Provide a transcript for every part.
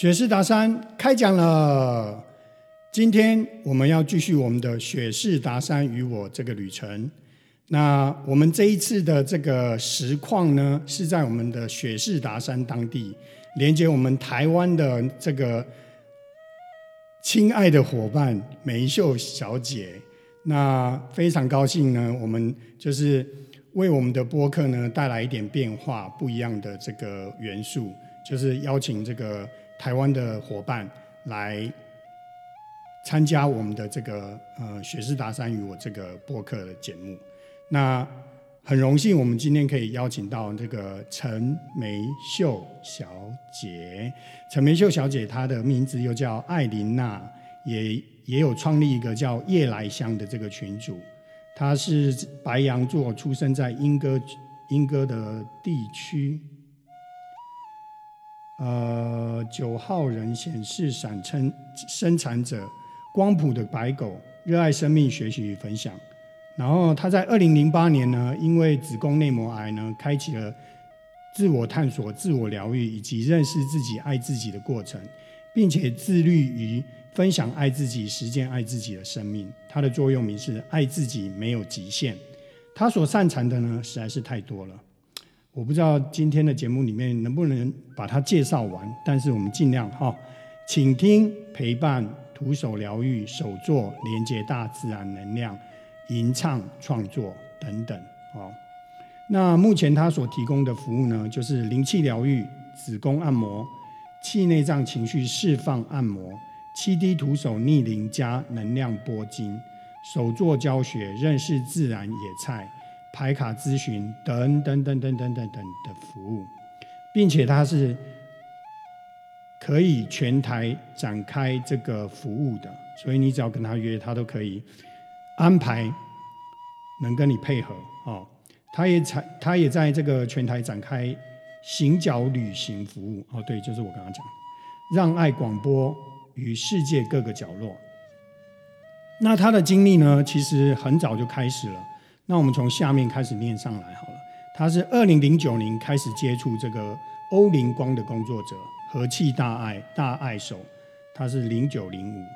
雪士达山开讲了，今天我们要继续我们的雪士达山与我这个旅程。那我们这一次的这个实况呢，是在我们的雪士达山当地，连接我们台湾的这个亲爱的伙伴梅秀小姐。那非常高兴呢，我们就是为我们的播客呢带来一点变化，不一样的这个元素，就是邀请这个台湾的伙伴来参加我们的这个呃雪士达山与我这个播客的节目。那很荣幸，我们今天可以邀请到这个陈梅秀小姐。陈梅秀小姐，她的名字又叫艾琳娜，也也有创立一个叫夜来香的这个群组。她是白羊座，出生在英歌英歌的地区。呃，九号人显示闪称生产者，光谱的白狗，热爱生命，学习与分享。然后他在二零零八年呢，因为子宫内膜癌呢，开启了自我探索、自我疗愈以及认识自己、爱自己的过程，并且致力于分享爱自己、实践爱自己的生命。他的座右铭是“爱自己没有极限”。他所擅长的呢，实在是太多了。我不知道今天的节目里面能不能把它介绍完，但是我们尽量哈，请听、陪伴、徒手疗愈、手作、连接大自然能量。吟唱、创作等等，哦，那目前他所提供的服务呢，就是灵气疗愈、子宫按摩、气内脏情绪释放按摩、七 D 徒手逆龄加能量拨筋、手作教学、认识自然野菜、排卡咨询等等等等等等等的服务，并且他是可以全台展开这个服务的，所以你只要跟他约，他都可以。安排能跟你配合哦，他也采，他也在这个全台展开行脚旅行服务哦，对，就是我刚刚讲，让爱广播于世界各个角落。那他的经历呢，其实很早就开始了。那我们从下面开始念上来好了。他是二零零九年开始接触这个欧灵光的工作者，和气大爱大爱手，他是零九零五。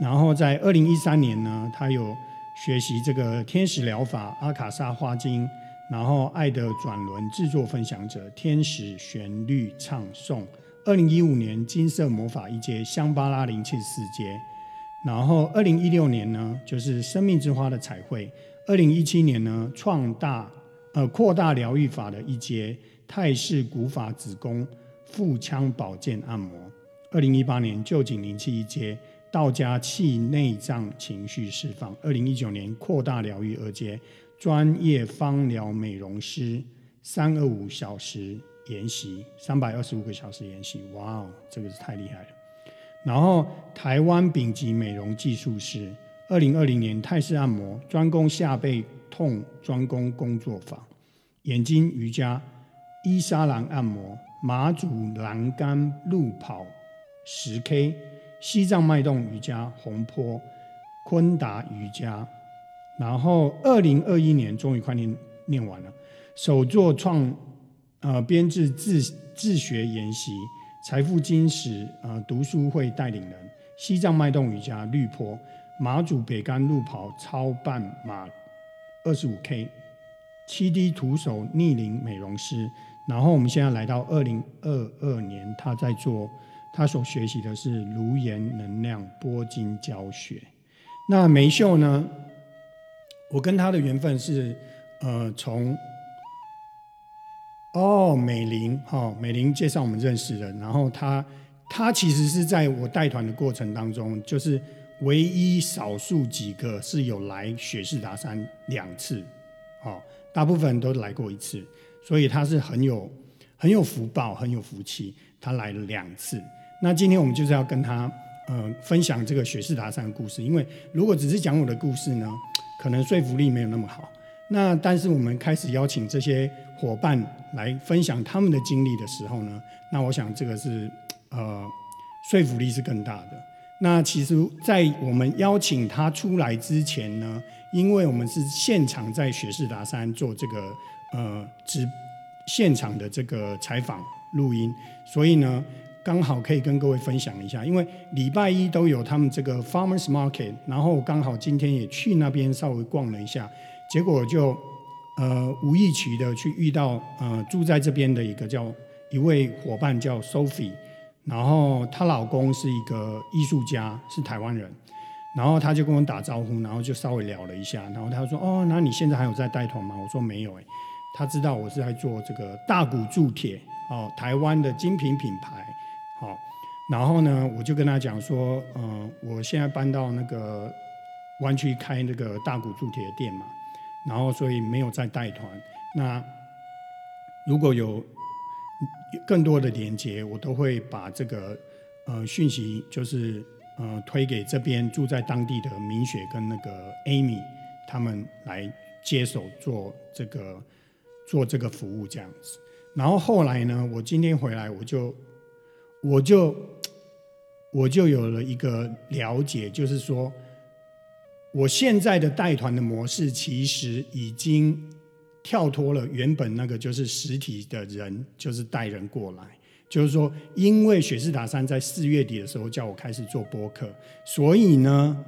然后在二零一三年呢，他有学习这个天使疗法阿卡莎花精，然后爱的转轮制作分享者天使旋律唱诵。二零一五年金色魔法一阶香巴拉灵气四阶，然后二零一六年呢就是生命之花的彩绘。二零一七年呢创大呃扩大疗愈法的一阶泰式古法子宫腹腔保健按摩。二零一八年旧景灵气一阶。道家气内脏情绪释放。二零一九年扩大疗愈二阶专业芳疗美容师，三二五小时研习，三百二十五个小时研习，哇哦，这个是太厉害了。然后台湾丙级美容技术师，二零二零年泰式按摩专攻下背痛专攻工作坊，眼睛瑜伽伊莎兰按摩马祖栏杆路跑十 K。西藏脉动瑜伽、红坡昆达瑜伽，然后二零二一年终于快念念完了。首作创呃编制自自学研习财富金石呃读书会带领人西藏脉动瑜伽绿坡马祖北干路跑超半马二十五 K 七 D 徒手逆龄美容师，然后我们现在来到二零二二年，他在做。他所学习的是卢岩能量波金教学。那梅秀呢？我跟他的缘分是，呃，从哦美玲哈美玲介绍我们认识的。然后他他其实是在我带团的过程当中，就是唯一少数几个是有来雪士达山两次，哦，大部分都来过一次，所以他是很有很有福报，很有福气，他来了两次。那今天我们就是要跟他，呃，分享这个雪士达山的故事。因为如果只是讲我的故事呢，可能说服力没有那么好。那但是我们开始邀请这些伙伴来分享他们的经历的时候呢，那我想这个是，呃，说服力是更大的。那其实，在我们邀请他出来之前呢，因为我们是现场在雪士达山做这个，呃，直现场的这个采访录音，所以呢。刚好可以跟各位分享一下，因为礼拜一都有他们这个 Farmers Market，然后刚好今天也去那边稍微逛了一下，结果就呃无意渠的去遇到呃住在这边的一个叫一位伙伴叫 Sophie，然后她老公是一个艺术家，是台湾人，然后他就跟我打招呼，然后就稍微聊了一下，然后他说哦，那你现在还有在带团吗？我说没有哎，他知道我是在做这个大骨铸铁哦，台湾的精品品牌。好，然后呢，我就跟他讲说，嗯，我现在搬到那个湾区开那个大谷铸铁店嘛，然后所以没有再带团。那如果有更多的连接，我都会把这个呃讯息，就是呃推给这边住在当地的明雪跟那个 Amy 他们来接手做这个做这个服务这样子。然后后来呢，我今天回来我就。我就我就有了一个了解，就是说，我现在的带团的模式其实已经跳脱了原本那个就是实体的人，就是带人过来。就是说，因为雪士达山在四月底的时候叫我开始做播客，所以呢，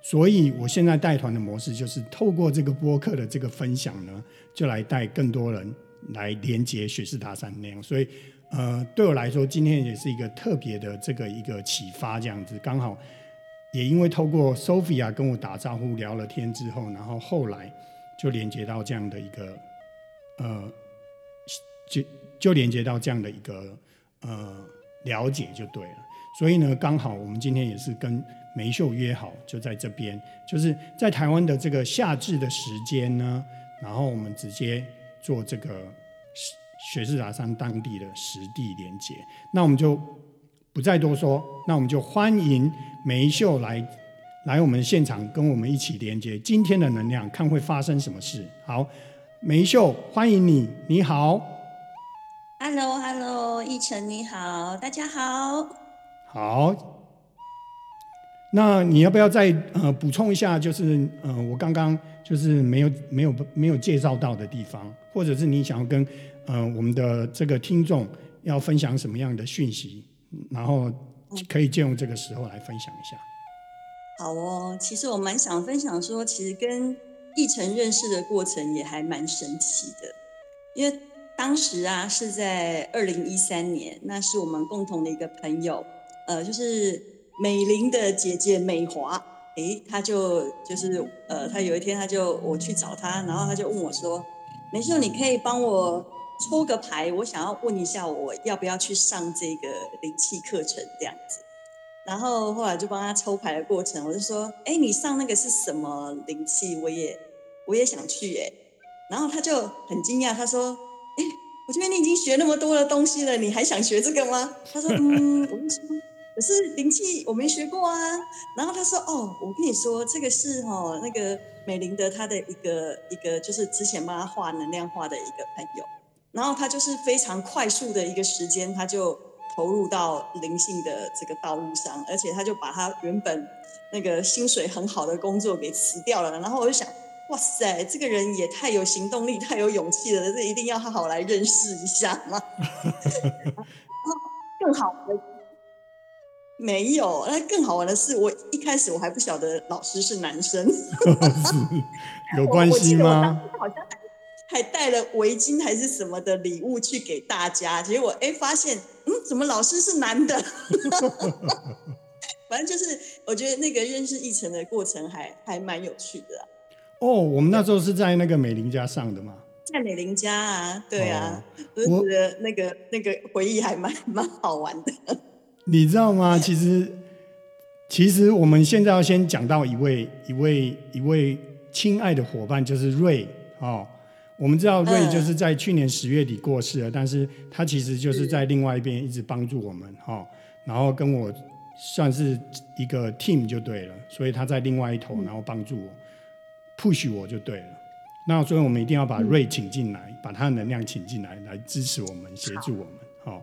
所以我现在带团的模式就是透过这个播客的这个分享呢，就来带更多人来连接雪士达山那样，所以。呃，对我来说，今天也是一个特别的这个一个启发，这样子刚好也因为透过 Sophia 跟我打招呼聊了天之后，然后后来就连接到这样的一个呃，就就连接到这样的一个呃了解就对了。所以呢，刚好我们今天也是跟梅秀约好，就在这边，就是在台湾的这个夏至的时间呢，然后我们直接做这个。雪士达山当地的实地连接，那我们就不再多说，那我们就欢迎梅秀来来我们现场跟我们一起连接今天的能量，看会发生什么事。好，梅秀，欢迎你，你好。Hello，Hello，奕晨你好，大家好。好，那你要不要再呃补充一下？就是呃，我刚刚就是没有没有没有介绍到的地方，或者是你想要跟。呃，我们的这个听众要分享什么样的讯息，然后可以借用这个时候来分享一下。好哦，其实我蛮想分享说，其实跟奕晨认识的过程也还蛮神奇的，因为当时啊是在二零一三年，那是我们共同的一个朋友，呃，就是美玲的姐姐美华，诶，她就就是呃，她有一天她就我去找她，然后她就问我说：“美秀，你可以帮我？”抽个牌，我想要问一下，我要不要去上这个灵气课程这样子？然后后来就帮他抽牌的过程，我就说：“哎，你上那个是什么灵气？我也我也想去哎。”然后他就很惊讶，他说：“哎，我觉得你已经学那么多的东西了，你还想学这个吗？”他说：“嗯，我说可是灵气我没学过啊。”然后他说：“哦，我跟你说，这个是哦，那个美玲的他的一个一个，就是之前帮他画能量画的一个朋友。”然后他就是非常快速的一个时间，他就投入到灵性的这个道路上，而且他就把他原本那个薪水很好的工作给辞掉了。然后我就想，哇塞，这个人也太有行动力、太有勇气了，这一定要好好来认识一下嘛。更好的没有，那更好玩的是，我一开始我还不晓得老师是男生，有关系吗？好像。还带了围巾还是什么的礼物去给大家，结果哎发现，嗯，怎么老师是男的？反正就是我觉得那个认识一晨的过程还还蛮有趣的。哦，我们那时候是在那个美玲家上的嘛？在美玲家啊，对啊，我觉得那个那个回忆还蛮 蛮好玩的。你知道吗？其实其实我们现在要先讲到一位一位一位亲爱的伙伴，就是瑞哦。我们知道瑞就是在去年十月底过世了，但是他其实就是在另外一边一直帮助我们哈，然后跟我算是一个 team 就对了，所以他在另外一头，然后帮助我 push 我就对了。那所以我们一定要把瑞请进来，把他的能量请进来，来支持我们，协助我们。好，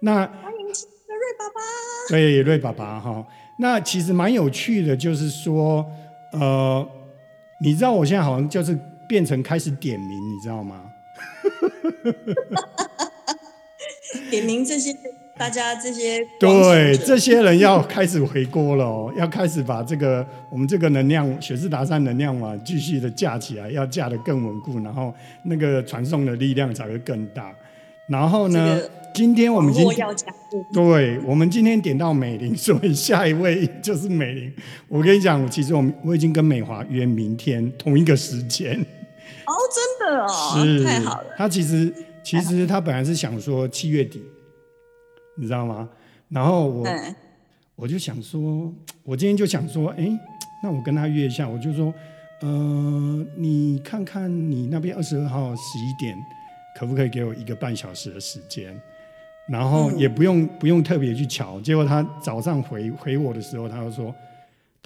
那欢迎瑞爸爸。对，瑞爸爸哈。那其实蛮有趣的，就是说，呃，你知道我现在好像就是。变成开始点名，你知道吗？点名这些大家这些对这些人要开始回锅了哦，要开始把这个我们这个能量雪士达山能量嘛，继续的架起来，要架得更稳固，然后那个传送的力量才会更大。然后呢，今天我们已经对，我们今天点到美玲，所以下一位就是美玲。我跟你讲，其实我们我已经跟美华约明天同一个时间。哦，真的哦，是太好了。他其实其实他本来是想说七月底。你知道吗？然后我我就想说，我今天就想说，哎，那我跟他约一下，我就说，呃，你看看你那边二十二号十一点，可不可以给我一个半小时的时间？然后也不用不用特别去瞧。结果他早上回回我的时候，他就说。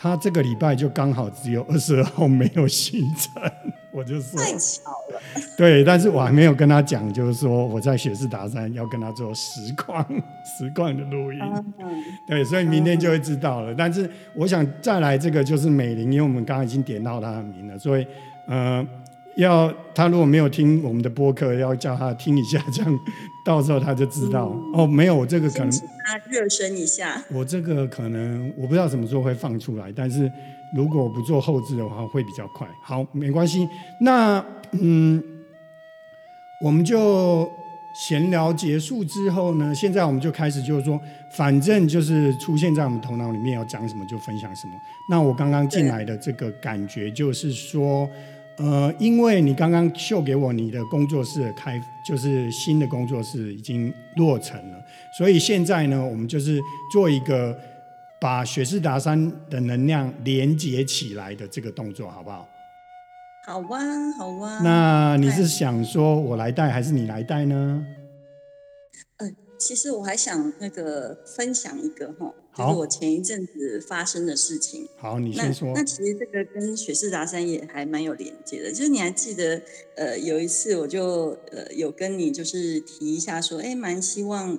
他这个礼拜就刚好只有二十二号没有行程，我就说太巧了。对，但是我还没有跟他讲，就是说我在雪士达山要跟他做实况 实况的录音。对，所以明天就会知道了。但是我想再来这个就是美玲，因为我们刚刚已经点到她的名了，所以呃。要他如果没有听我们的播客，要叫他听一下，这样到时候他就知道哦。没有，我这个可能他热身一下。我这个可能我不知道什么时候会放出来，但是如果不做后置的话，会比较快。好，没关系。那嗯，我们就闲聊结束之后呢，现在我们就开始就是说，反正就是出现在我们头脑里面要讲什么就分享什么。那我刚刚进来的这个感觉就是说。呃，因为你刚刚秀给我你的工作室开，就是新的工作室已经落成了，所以现在呢，我们就是做一个把雪士达山的能量连接起来的这个动作，好不好？好啊，好啊。那你是想说我来带，还是你来带呢？嗯。其实我还想那个分享一个哈，就是我前一阵子发生的事情。好，你先说。那其实这个跟雪士达山也还蛮有连接的，就是你还记得，呃，有一次我就呃有跟你就是提一下说，哎，蛮希望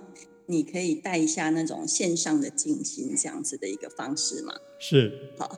你可以带一下那种线上的静心这样子的一个方式嘛。是。好，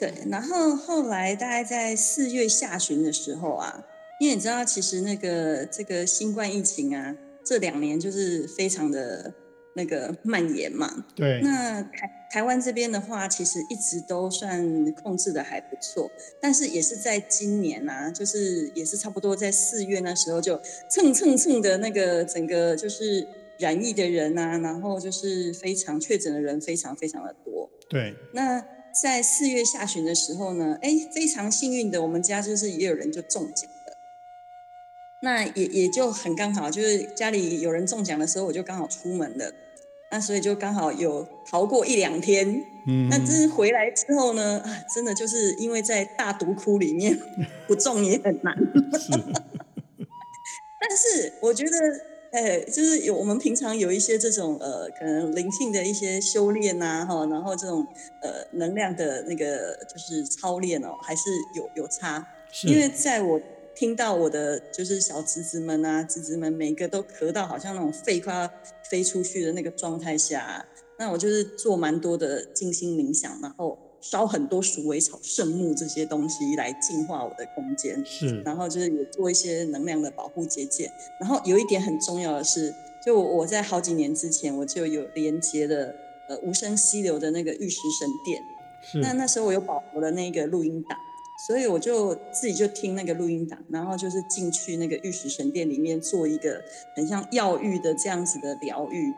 对。然后后来大概在四月下旬的时候啊，因为你知道，其实那个这个新冠疫情啊。这两年就是非常的那个蔓延嘛，对。那台台湾这边的话，其实一直都算控制的还不错，但是也是在今年啊，就是也是差不多在四月那时候就蹭蹭蹭的那个整个就是染疫的人啊，然后就是非常确诊的人非常非常的多。对。那在四月下旬的时候呢，哎，非常幸运的，我们家就是也有人就中奖。那也也就很刚好，就是家里有人中奖的时候，我就刚好出门了，那所以就刚好有逃过一两天。嗯，那真是回来之后呢，啊，真的就是因为在大毒窟里面 不中也很难。但是我觉得，哎，就是有我们平常有一些这种呃，可能灵性的一些修炼呐，哈，然后这种呃能量的那个就是操练哦，还是有有差，因为在我。听到我的就是小侄子们啊，侄子们每个都咳到好像那种肺快要飞出去的那个状态下，那我就是做蛮多的静心冥想，然后烧很多鼠尾草、圣木这些东西来净化我的空间。是，然后就是也做一些能量的保护结界。然后有一点很重要的是，就我在好几年之前我就有连接了呃无声溪流的那个玉石神殿。是，那那时候我有保留了那个录音档。所以我就自己就听那个录音档，然后就是进去那个玉石神殿里面做一个很像药浴的这样子的疗愈。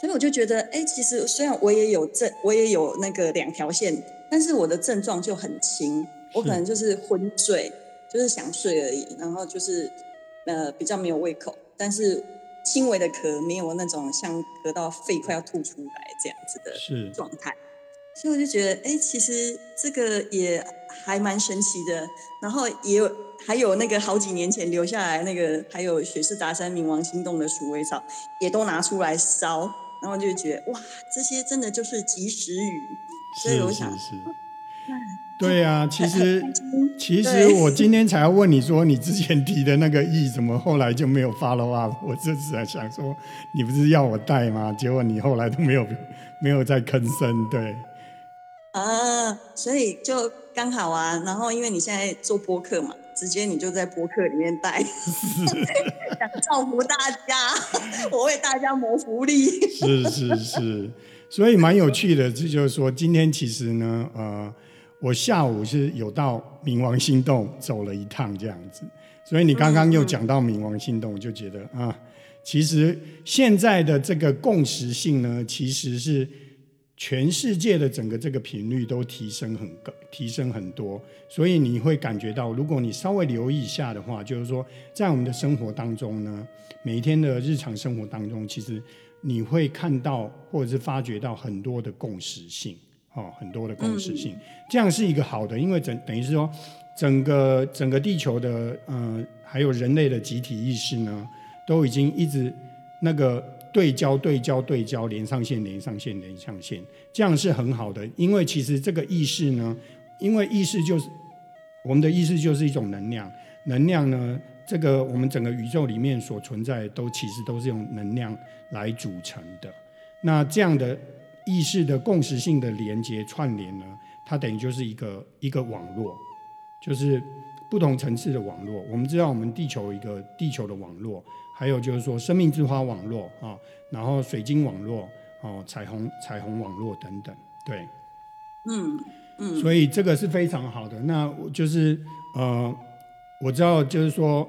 所以我就觉得，哎，其实虽然我也有症，我也有那个两条线，但是我的症状就很轻，我可能就是昏睡，就是想睡而已，然后就是呃比较没有胃口，但是轻微的咳，没有那种像咳到肺快要吐出来这样子的状态。所以我就觉得，哎，其实这个也还蛮神奇的。然后也有还有那个好几年前留下来那个，还有雪士达山冥王心动的鼠尾草，也都拿出来烧。然后就觉得，哇，这些真的就是及时雨。所以我想，对呀，其实其实我今 天才要问你说，你之前提的那个意，怎么后来就没有 follow up？我这次在想说，你不是要我带吗？结果你后来都没有没有再吭声，对。啊，所以就刚好啊，然后因为你现在做播客嘛，直接你就在播客里面带，想造福大家，我为大家谋福利。是是是，所以蛮有趣的。这就是说，今天其实呢，呃，我下午是有到冥王星洞走了一趟这样子。所以你刚刚又讲到冥王星洞，我就觉得啊，其实现在的这个共识性呢，其实是。全世界的整个这个频率都提升很高，提升很多，所以你会感觉到，如果你稍微留意一下的话，就是说，在我们的生活当中呢，每一天的日常生活当中，其实你会看到或者是发觉到很多的共识性，哦，很多的共识性，这样是一个好的，因为整等于是说，整个整个地球的，呃，还有人类的集体意识呢，都已经一直那个。对焦、对焦、对焦，连上线、连上线、连上线，这样是很好的。因为其实这个意识呢，因为意识就是我们的意识就是一种能量，能量呢，这个我们整个宇宙里面所存在都其实都是用能量来组成的。那这样的意识的共识性的连接串联呢，它等于就是一个一个网络，就是不同层次的网络。我们知道，我们地球一个地球的网络。还有就是说，生命之花网络啊，然后水晶网络哦，彩虹彩虹网络等等，对，嗯嗯，所以这个是非常好的。那就是呃，我知道就是说，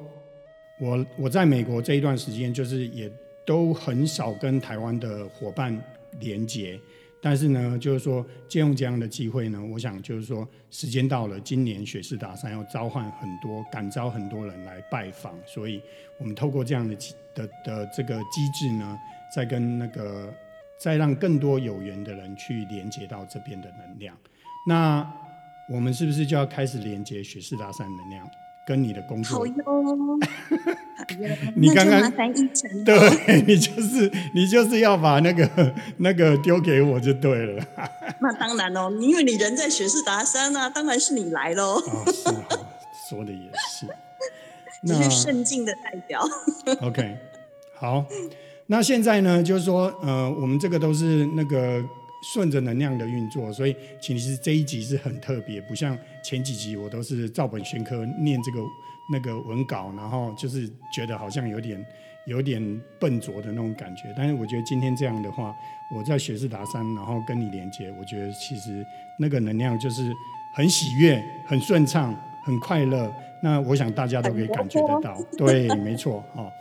我我在美国这一段时间，就是也都很少跟台湾的伙伴连接。但是呢，就是说借用这样的机会呢，我想就是说时间到了，今年雪士达山要召唤很多，感召很多人来拜访，所以我们透过这样的机的的这个机制呢，再跟那个再让更多有缘的人去连接到这边的能量。那我们是不是就要开始连接雪士达山能量？跟你的工作，好哟，你刚刚麻烦一成，对 你就是你就是要把那个 那个丢给我就对了。那当然喽，因为你人在雪士达山啊，当然是你来喽。说的也是，你是圣境的代表。OK，好，那现在呢，就是说，呃，我们这个都是那个。顺着能量的运作，所以其实这一集是很特别，不像前几集我都是照本宣科念这个那个文稿，然后就是觉得好像有点有点笨拙的那种感觉。但是我觉得今天这样的话，我在学士达山，然后跟你连接，我觉得其实那个能量就是很喜悦、很顺畅、很快乐。那我想大家都可以感觉得到，对，没错，哦，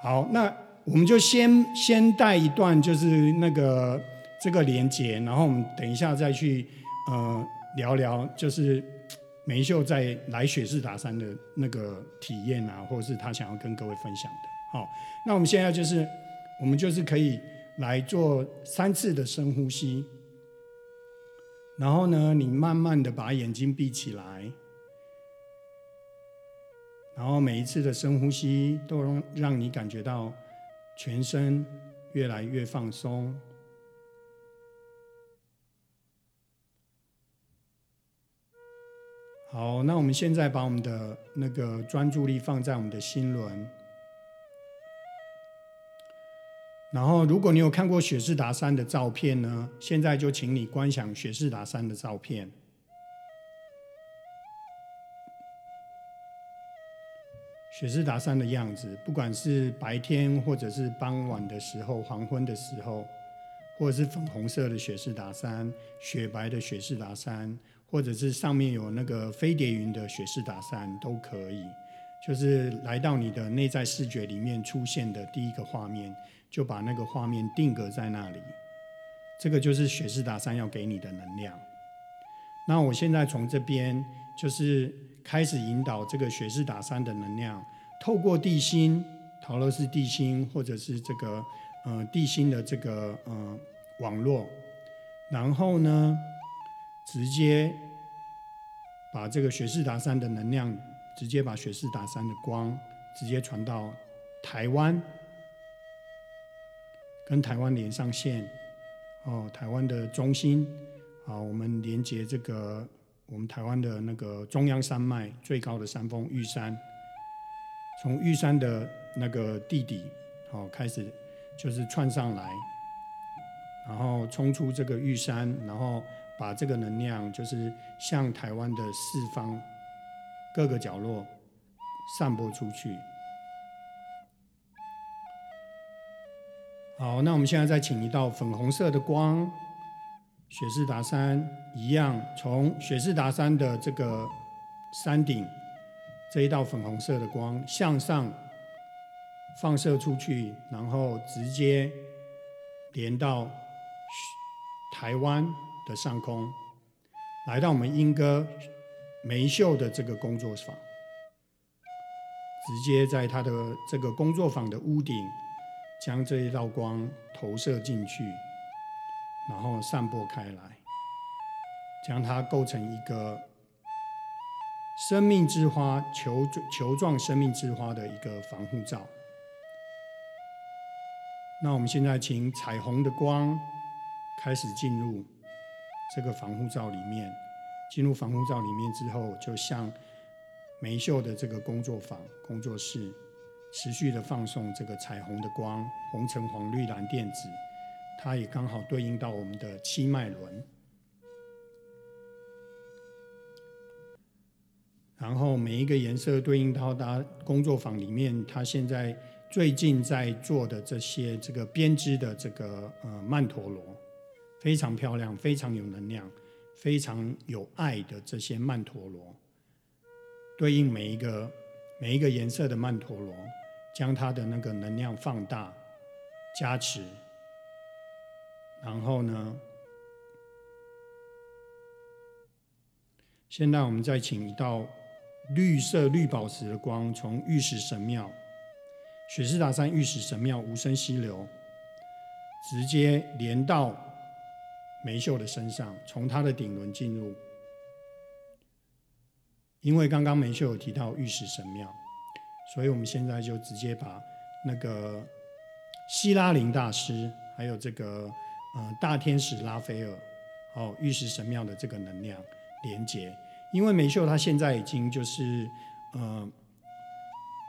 好，那我们就先先带一段，就是那个。这个连接，然后我们等一下再去呃聊聊，就是梅秀在来雪士达山的那个体验啊，或者是他想要跟各位分享的。好，那我们现在就是我们就是可以来做三次的深呼吸，然后呢，你慢慢的把眼睛闭起来，然后每一次的深呼吸都让让你感觉到全身越来越放松。好，那我们现在把我们的那个专注力放在我们的心轮，然后如果你有看过雪士达山的照片呢，现在就请你观想雪士达山的照片，雪士达山的样子，不管是白天或者是傍晚的时候、黄昏的时候，或者是粉红色的雪士达山、雪白的雪士达山。或者是上面有那个飞碟云的雪士达山都可以，就是来到你的内在视觉里面出现的第一个画面，就把那个画面定格在那里。这个就是雪士达山要给你的能量。那我现在从这边就是开始引导这个雪士达山的能量，透过地心、陶乐斯地心，或者是这个呃地心的这个呃网络，然后呢？直接把这个雪士达山的能量，直接把雪士达山的光，直接传到台湾，跟台湾连上线。哦，台湾的中心，好，我们连接这个我们台湾的那个中央山脉最高的山峰玉山，从玉山的那个地底，好开始就是串上来，然后冲出这个玉山，然后。把这个能量，就是向台湾的四方，各个角落散播出去。好，那我们现在再请一道粉红色的光，雪士达山一样，从雪士达山的这个山顶这一道粉红色的光向上放射出去，然后直接连到台湾的上空，来到我们英歌梅秀的这个工作坊，直接在他的这个工作坊的屋顶。将这一道光投射进去，然后散播开来，将它构成一个生命之花球球状生命之花的一个防护罩。那我们现在请彩虹的光开始进入这个防护罩里面，进入防护罩里面之后，就像梅秀的这个工作坊工作室。持续的放送这个彩虹的光，红橙黄绿蓝靛紫，它也刚好对应到我们的七脉轮。然后每一个颜色对应到它工作坊里面，它现在最近在做的这些这个编织的这个呃曼陀罗，非常漂亮，非常有能量，非常有爱的这些曼陀罗，对应每一个每一个颜色的曼陀罗。将它的那个能量放大、加持，然后呢？现在我们再请一道绿色绿宝石的光，从玉石神庙雪士达山玉石神庙无声溪流，直接连到梅秀的身上，从他的顶轮进入。因为刚刚梅秀有提到玉石神庙。所以，我们现在就直接把那个希拉林大师，还有这个呃大天使拉斐尔，哦玉石神庙的这个能量连接。因为梅秀他现在已经就是呃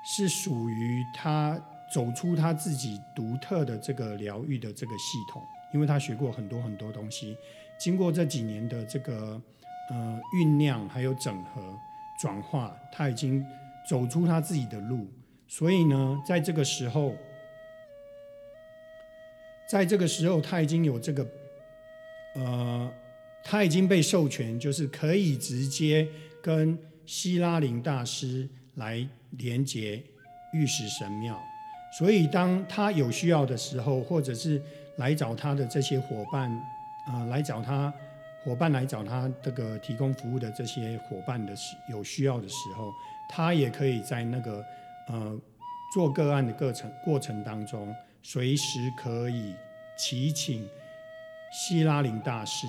是属于他走出他自己独特的这个疗愈的这个系统，因为他学过很多很多东西，经过这几年的这个呃酝酿还有整合转化，他已经。走出他自己的路，所以呢，在这个时候，在这个时候，他已经有这个，呃，他已经被授权，就是可以直接跟希拉林大师来连接玉石神庙。所以，当他有需要的时候，或者是来找他的这些伙伴，啊，来找他伙伴来找他这个提供服务的这些伙伴的时有需要的时候。他也可以在那个呃做个案的过程过程当中，随时可以祈请希拉林大师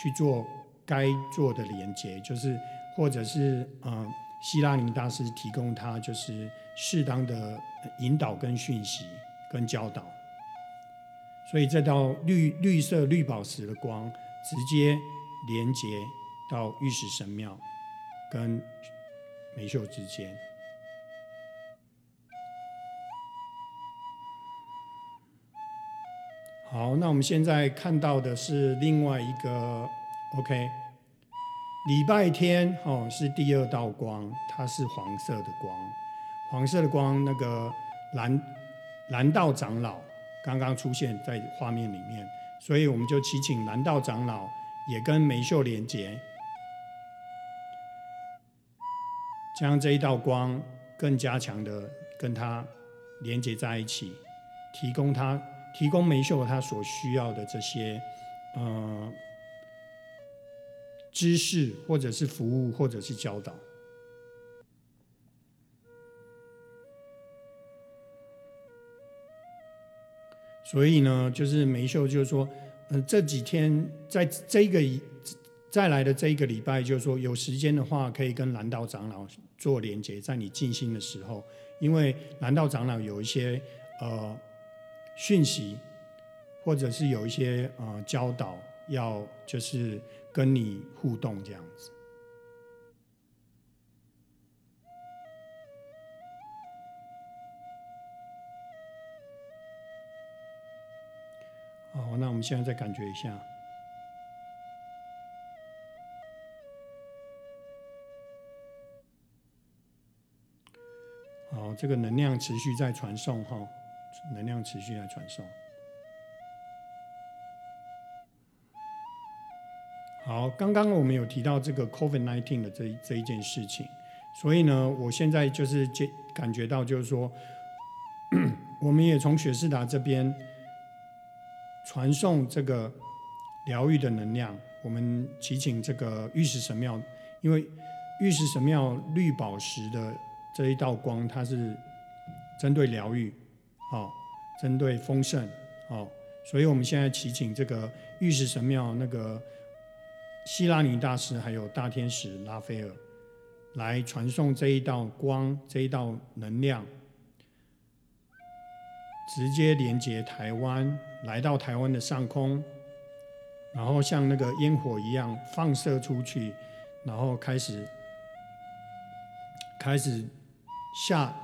去做该做的连接，就是或者是呃希拉林大师提供他就是适当的引导跟讯息跟教导，所以这道绿绿色绿宝石的光直接连接到玉石神庙跟。美秀之间，好，那我们现在看到的是另外一个 OK，礼拜天哦是第二道光，它是黄色的光，黄色的光，那个蓝蓝道长老刚刚出现在画面里面，所以我们就祈请蓝道长老也跟梅秀连接。将这一道光更加强的跟它连接在一起，提供他提供梅秀他所需要的这些呃知识，或者是服务，或者是教导。所以呢，就是梅秀就是说，嗯，这几天在这个再来的这一个礼拜，就是说有时间的话，可以跟蓝道长老。做连接，在你静心的时候，因为蓝道长老有一些呃讯息，或者是有一些呃教导，要就是跟你互动这样子。好，那我们现在再感觉一下。好，这个能量持续在传送哈，能量持续在传送。好，刚刚我们有提到这个 COVID-19 的这这一件事情，所以呢，我现在就是接感觉到，就是说，我们也从雪士达这边传送这个疗愈的能量。我们祈请这个玉石神庙，因为玉石神庙绿宝石的这一道光，它是针对疗愈，好，针对丰盛，好，所以我们现在祈请这个玉石神庙那个。希拉尼大师还有大天使拉斐尔来传送这一道光，这一道能量，直接连接台湾，来到台湾的上空，然后像那个烟火一样放射出去，然后开始开始下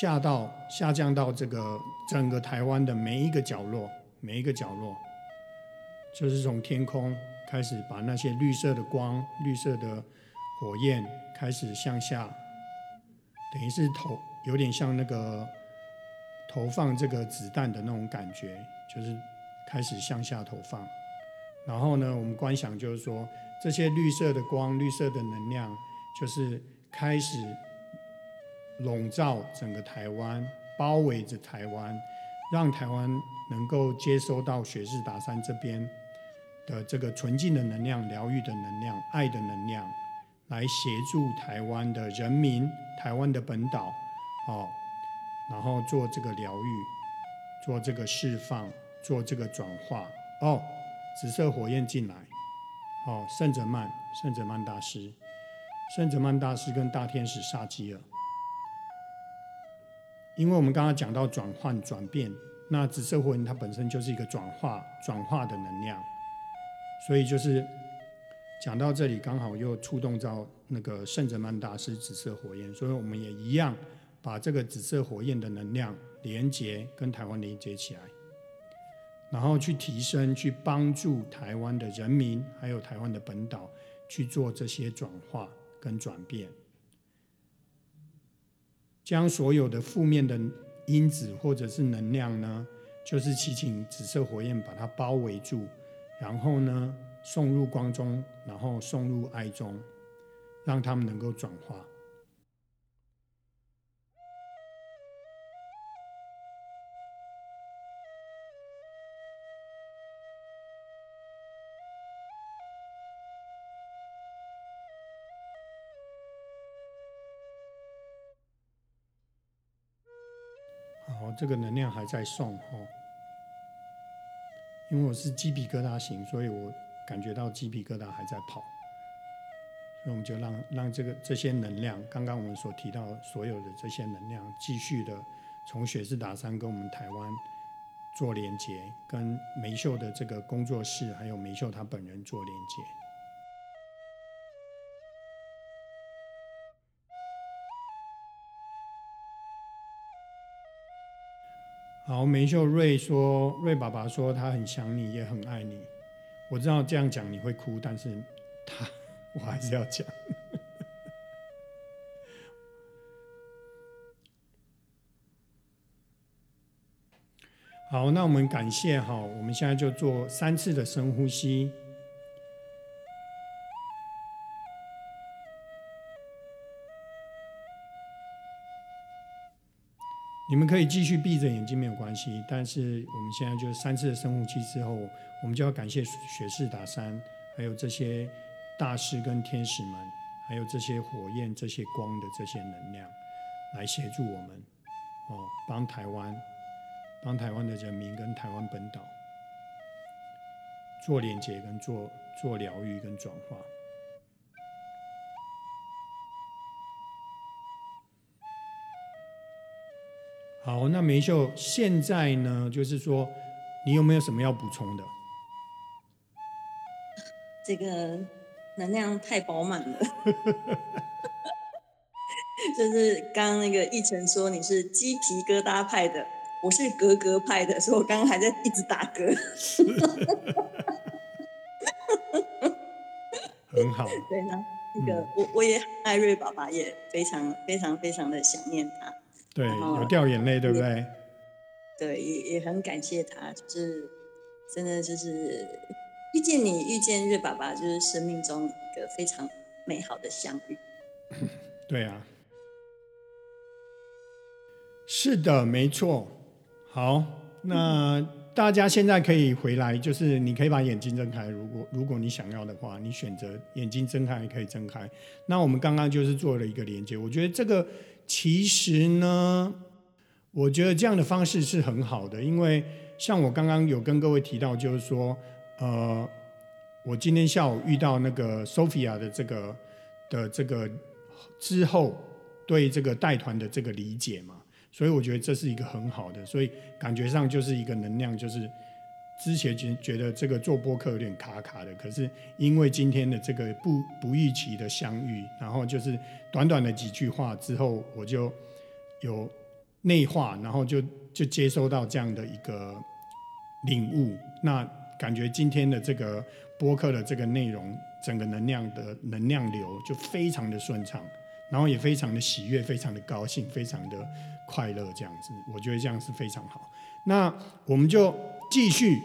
下到下降到这个整个台湾的每一个角落，每一个角落，就是从天空。开始把那些绿色的光、绿色的火焰开始向下，等于是投，有点像那个投放这个子弹的那种感觉，就是开始向下投放。然后呢，我们观想就是说，这些绿色的光、绿色的能量，就是开始笼罩整个台湾，包围着台湾，让台湾能够接收到雪士达山这边。的这个纯净的能量、疗愈的能量、爱的能量，来协助台湾的人民、台湾的本岛，哦，然后做这个疗愈、做这个释放、做这个转化。哦，紫色火焰进来，哦，圣哲曼、圣哲曼大师、圣哲曼大师跟大天使萨基尔，因为我们刚刚讲到转换、转变，那紫色火焰它本身就是一个转化、转化的能量。所以就是讲到这里，刚好又触动到那个圣哲曼大师紫色火焰，所以我们也一样把这个紫色火焰的能量连接跟台湾连接起来，然后去提升、去帮助台湾的人民，还有台湾的本岛去做这些转化跟转变，将所有的负面的因子或者是能量呢，就是祈请紫色火焰把它包围住。然后呢，送入光中，然后送入爱中，让他们能够转化。这个能量还在送哦。因为我是鸡皮疙瘩型，所以我感觉到鸡皮疙瘩还在跑，所以我们就让让这个这些能量，刚刚我们所提到所有的这些能量，继续的从雪士达山跟我们台湾做连接，跟梅秀的这个工作室，还有梅秀他本人做连接。好，梅秀瑞说：“瑞爸爸说他很想你，也很爱你。我知道这样讲你会哭，但是他我还是要讲。好，那我们感谢哈，我们现在就做三次的深呼吸。”你们可以继续闭着眼睛没有关系，但是我们现在就三次的深呼吸之后，我们就要感谢雪士达山，还有这些大师跟天使们，还有这些火焰、这些光的这些能量，来协助我们，哦，帮台湾，帮台湾的人民跟台湾本岛做连接跟做做疗愈跟转化。好，那梅秀现在呢？就是说，你有没有什么要补充的？这个能量太饱满了，就是刚刚那个奕晨说你是鸡皮疙瘩派的，我是格格派的，所以我刚刚还在一直打嗝。很好。对呢，那个我我也艾瑞爸爸也非常非常非常的想念他。对，有掉眼泪，对不对？对，也也很感谢他，就是真的就是遇见你，遇见瑞爸爸，就是生命中一个非常美好的相遇。对啊，是的，没错。好，那大家现在可以回来，就是你可以把眼睛睁开，如果如果你想要的话，你选择眼睛睁开可以睁开。那我们刚刚就是做了一个连接，我觉得这个其实呢，我觉得这样的方式是很好的，因为像我刚刚有跟各位提到，就是说，呃，我今天下午遇到那个 Sophia 的这个的这个之后，对这个带团的这个理解嘛。所以我觉得这是一个很好的，所以感觉上就是一个能量，就是之前觉觉得这个做播客有点卡卡的，可是因为今天的这个不不预期的相遇，然后就是短短的几句话之后，我就有内化，然后就就接收到这样的一个领悟，那感觉今天的这个播客的这个内容，整个能量的能量流就非常的顺畅，然后也非常的喜悦，非常的高兴，非常的。快乐这样子，我觉得这样是非常好。那我们就继续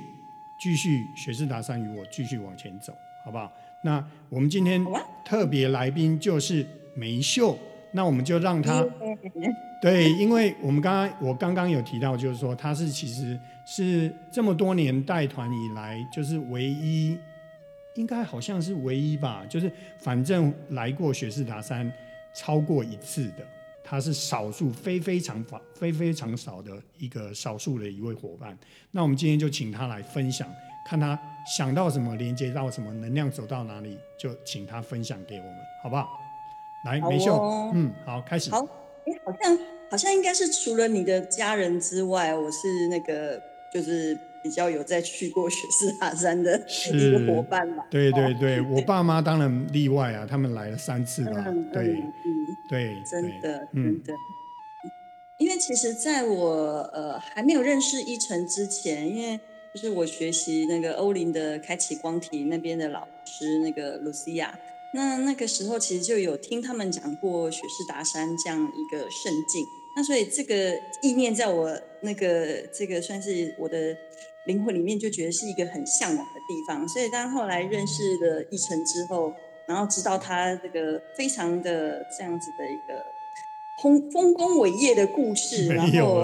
继续学士达山与我继续往前走，好不好？那我们今天特别来宾就是梅秀，那我们就让他对，因为我们刚刚我刚刚有提到，就是说他是其实是这么多年带团以来，就是唯一，应该好像是唯一吧，就是反正来过雪士达山超过一次的。他是少数非非常少非非常少的一个少数的一位伙伴。那我们今天就请他来分享，看他想到什么，连接到什么，能量走到哪里，就请他分享给我们，好不好？来，梅秀，嗯，好，开始。好，哎，好像好像应该是除了你的家人之外，我是那个就是。比较有在去过雪士塔山的一个伙伴嘛？对对对，我爸妈当然例外啊，他们来了三次了？对，嗯，对，真的，真的。因为其实在我呃还没有认识一晨之前，因为就是我学习那个欧林的开启光体那边的老师那个露西亚，那那个时候其实就有听他们讲过雪士达山这样一个圣境，那所以这个意念在我那个这个算是我的。灵魂里面就觉得是一个很向往的地方，所以当后来认识了一晨之后，然后知道他这个非常的这样子的一个丰丰功伟业的故事，然后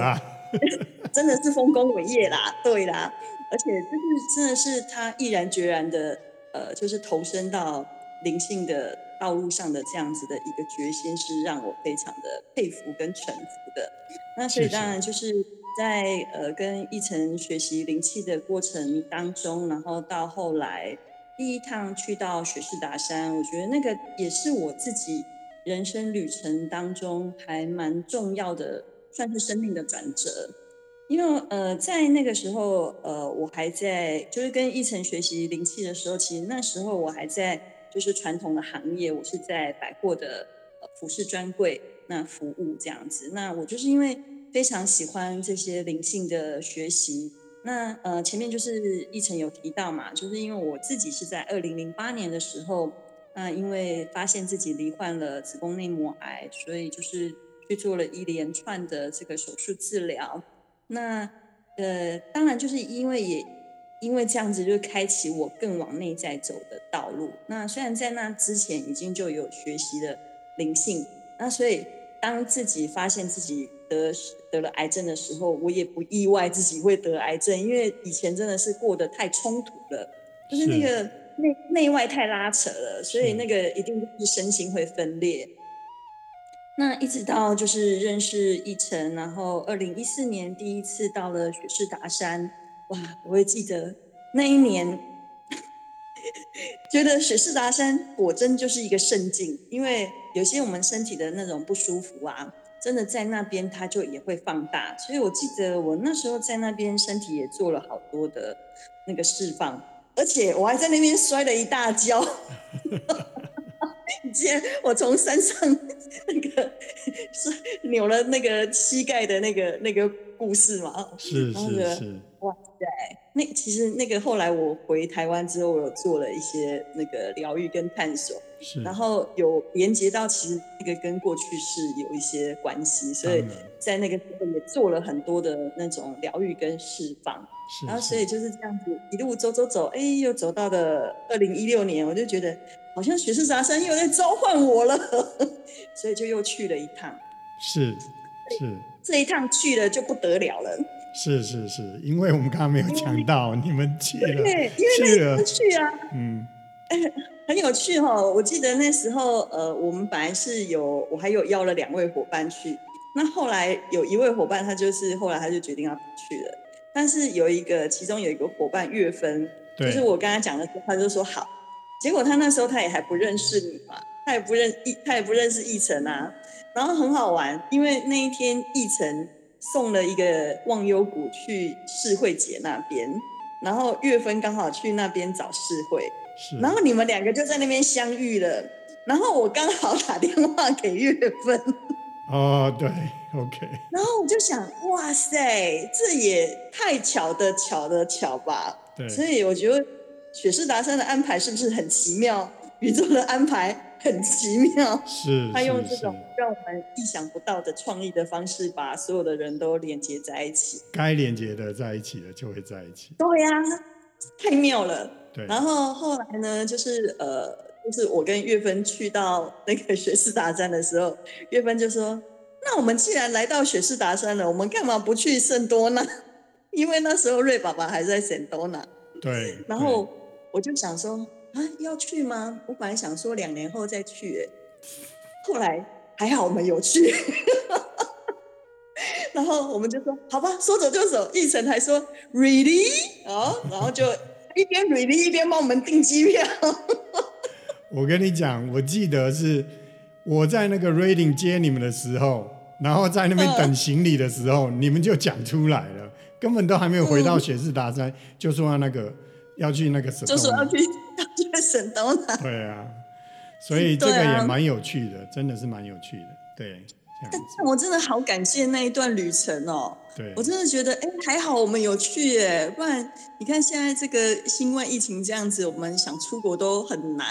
真的是丰功伟业啦，对啦，而且就是真的是他毅然决然的呃，就是投身到灵性的道路上的这样子的一个决心，是让我非常的佩服跟臣服的。那所以当然就是。在呃跟一晨学习灵气的过程当中，然后到后来第一趟去到雪士达山，我觉得那个也是我自己人生旅程当中还蛮重要的，算是生命的转折。因为呃在那个时候呃我还在就是跟一晨学习灵气的时候，其实那时候我还在就是传统的行业，我是在百货的服饰专柜那服务这样子。那我就是因为。非常喜欢这些灵性的学习。那呃，前面就是一晨有提到嘛，就是因为我自己是在二零零八年的时候，那因为发现自己罹患了子宫内膜癌，所以就是去做了一连串的这个手术治疗。那呃，当然就是因为也因为这样子，就开启我更往内在走的道路。那虽然在那之前已经就有学习了灵性，那所以当自己发现自己。得得了癌症的时候，我也不意外自己会得癌症，因为以前真的是过得太冲突了，就是那个内内外太拉扯了，所以那个一定是身心会分裂。那一直到就是认识一晨，然后二零一四年第一次到了雪士达山，哇，我会记得那一年，觉得雪士达山果真就是一个圣境，因为有些我们身体的那种不舒服啊。真的在那边，它就也会放大。所以我记得我那时候在那边，身体也做了好多的那个释放，而且我还在那边摔了一大跤。你记得我从山上那个是扭了那个膝盖的那个那个故事吗？是是是。哇塞！那其实那个后来我回台湾之后，我有做了一些那个疗愈跟探索，是，然后有连接到其实那个跟过去是有一些关系，所以在那个时候也做了很多的那种疗愈跟释放，然后所以就是这样子一路走走走，哎，又走到了二零一六年，我就觉得好像雪士沙山又在召唤我了，所以就又去了一趟，是是，这一趟去了就不得了了。是是是，因为我们刚刚没有讲到，你们去了，对，因为那去啊，嗯，很有趣哈。我记得那时候，呃，我们本来是有，我还有邀了两位伙伴去，那后来有一位伙伴，他就是后来他就决定要不去了。但是有一个，其中有一个伙伴月芬，就是我跟他讲的时候，他就说好。结果他那时候他也还不认识你嘛，他也不认易，他也不认识易晨啊。然后很好玩，因为那一天易成。送了一个忘忧谷去世慧姐那边，然后月芬刚好去那边找世慧，然后你们两个就在那边相遇了，然后我刚好打电话给月芬，哦对，OK，然后我就想，哇塞，这也太巧的巧的巧吧，对，所以我觉得雪士达山的安排是不是很奇妙？宇宙的安排。很奇妙，是他用这种让我们意想不到的创意的方式，把所有的人都连接在一起。该连接的在一起的就会在一起。对呀，太妙了。对。然后后来呢，就是呃，就是我跟岳芬去到那个雪士达山的时候，岳芬就说：“那我们既然来到雪士达山了，我们干嘛不去圣多纳？因为那时候瑞爸爸还在圣多纳。”对。然后我就想说。啊，要去吗？我本来想说两年后再去，后来还好我们有去，然后我们就说好吧，说走就走。奕晨还说 really 哦，然后就一边 really 一边帮我们订机票。我跟你讲，我记得是我在那个 reading 接你们的时候，然后在那边等行李的时候，你们就讲出来了，根本都还没有回到雪士达山，就说那个要去那个什么，就是要去要去。省东南。对啊，所以这个也蛮有趣的，真的是蛮有趣的。对，但我真的好感谢那一段旅程哦。对，我真的觉得，哎，还好我们有去耶，不然你看现在这个新冠疫情这样子，我们想出国都很难。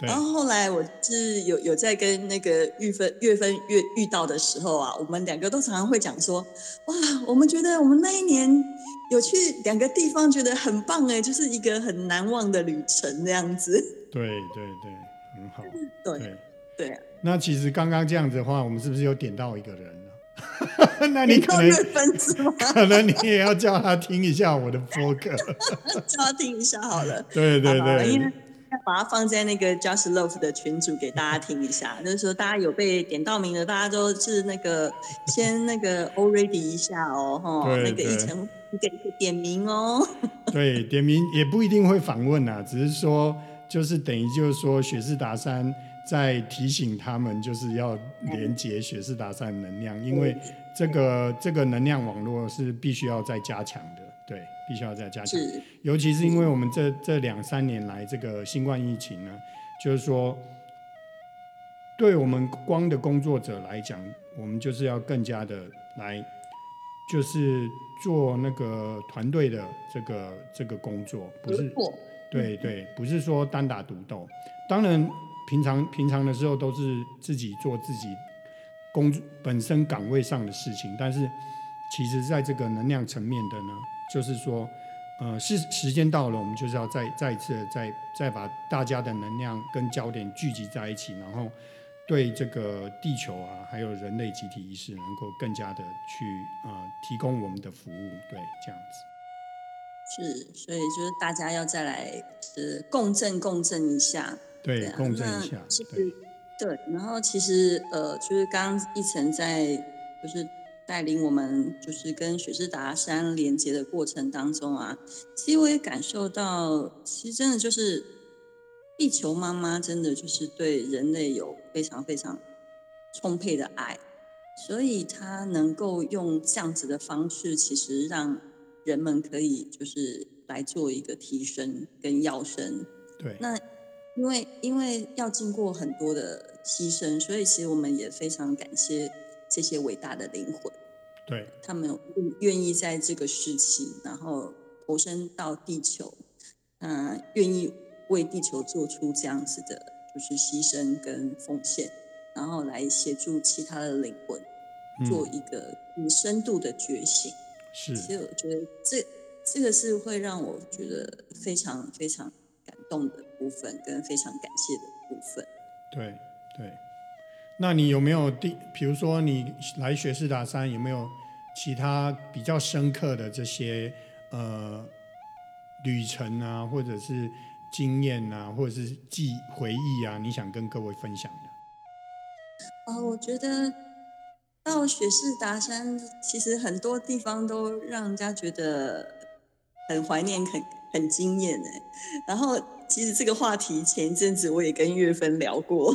然后后来我是有有在跟那个玉芬月芬月遇到的时候啊，我们两个都常常会讲说，哇，我们觉得我们那一年。有去两个地方，觉得很棒哎，就是一个很难忘的旅程这样子。对对对，很好。对对。那其实刚刚这样子的话，我们是不是有点到一个人了？那你可能 可能你也要叫他听一下我的播客，叫他听一下好了。对对对。要把它放在那个 Just Love 的群组给大家听一下，就是说大家有被点到名的，大家都是那个先那个 Already 一下哦，哈，那个一层一个一个点名哦。对，点名也不一定会访问啊，只是说就是等于就是说雪士达山在提醒他们，就是要连接雪士达山能量，因为这个这个能量网络是必须要再加强的。对，必须要再加强，尤其是因为我们这这两三年来这个新冠疫情呢，就是说，对我们光的工作者来讲，我们就是要更加的来，就是做那个团队的这个这个工作，不是，对对，不是说单打独斗。当然，平常平常的时候都是自己做自己工本身岗位上的事情，但是其实在这个能量层面的呢。就是说，呃，是时间到了，我们就是要再再一次再再把大家的能量跟焦点聚集在一起，然后对这个地球啊，还有人类集体意识，能够更加的去呃提供我们的服务，对，这样子。是，所以就是大家要再来呃共振共振一下，对，共振一下，对，对。然后其实呃，就是刚刚一层在就是。带领我们就是跟雪士达山连接的过程当中啊，其实我也感受到，其实真的就是地球妈妈真的就是对人类有非常非常充沛的爱，所以她能够用这样子的方式，其实让人们可以就是来做一个提升跟要升。对。那因为因为要经过很多的牺牲，所以其实我们也非常感谢。这些伟大的灵魂，对，他们愿意在这个时期，然后投身到地球，嗯，愿意为地球做出这样子的，就是牺牲跟奉献，然后来协助其他的灵魂做一个更深度的觉醒。是，其实我觉得这这个是会让我觉得非常非常感动的部分，跟非常感谢的部分。对对，那你有没有第，比如说你来学士达山，有没有其他比较深刻的这些呃旅程啊，或者是经验啊，或者是记回忆啊，你想跟各位分享的？啊，我觉得到雪士达山，其实很多地方都让人家觉得很怀念，很很惊艳哎。然后，其实这个话题前一阵子我也跟岳芬聊过，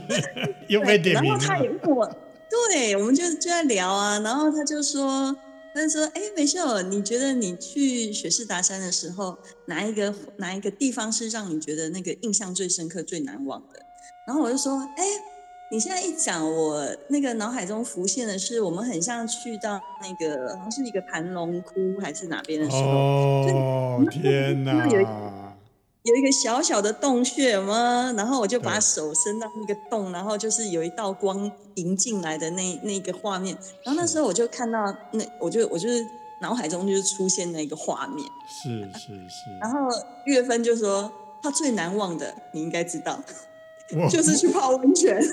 又被点名然后他也问我，对，我们就就在聊啊。然后他就说，他就说，哎，美秀，你觉得你去雪士达山的时候，哪一个哪一个地方是让你觉得那个印象最深刻、最难忘的？然后我就说，哎。你现在一讲，我那个脑海中浮现的是，我们很像去到那个好像是一个盘龙窟还是哪边的时候，哦天哪！有有一个小小的洞穴吗？然后我就把手伸到那个洞，然后就是有一道光迎进来的那那个画面。然后那时候我就看到那，我就我就是脑海中就是出现那个画面。是是是。然后月芬就说，他最难忘的，你应该知道。就是去泡温泉。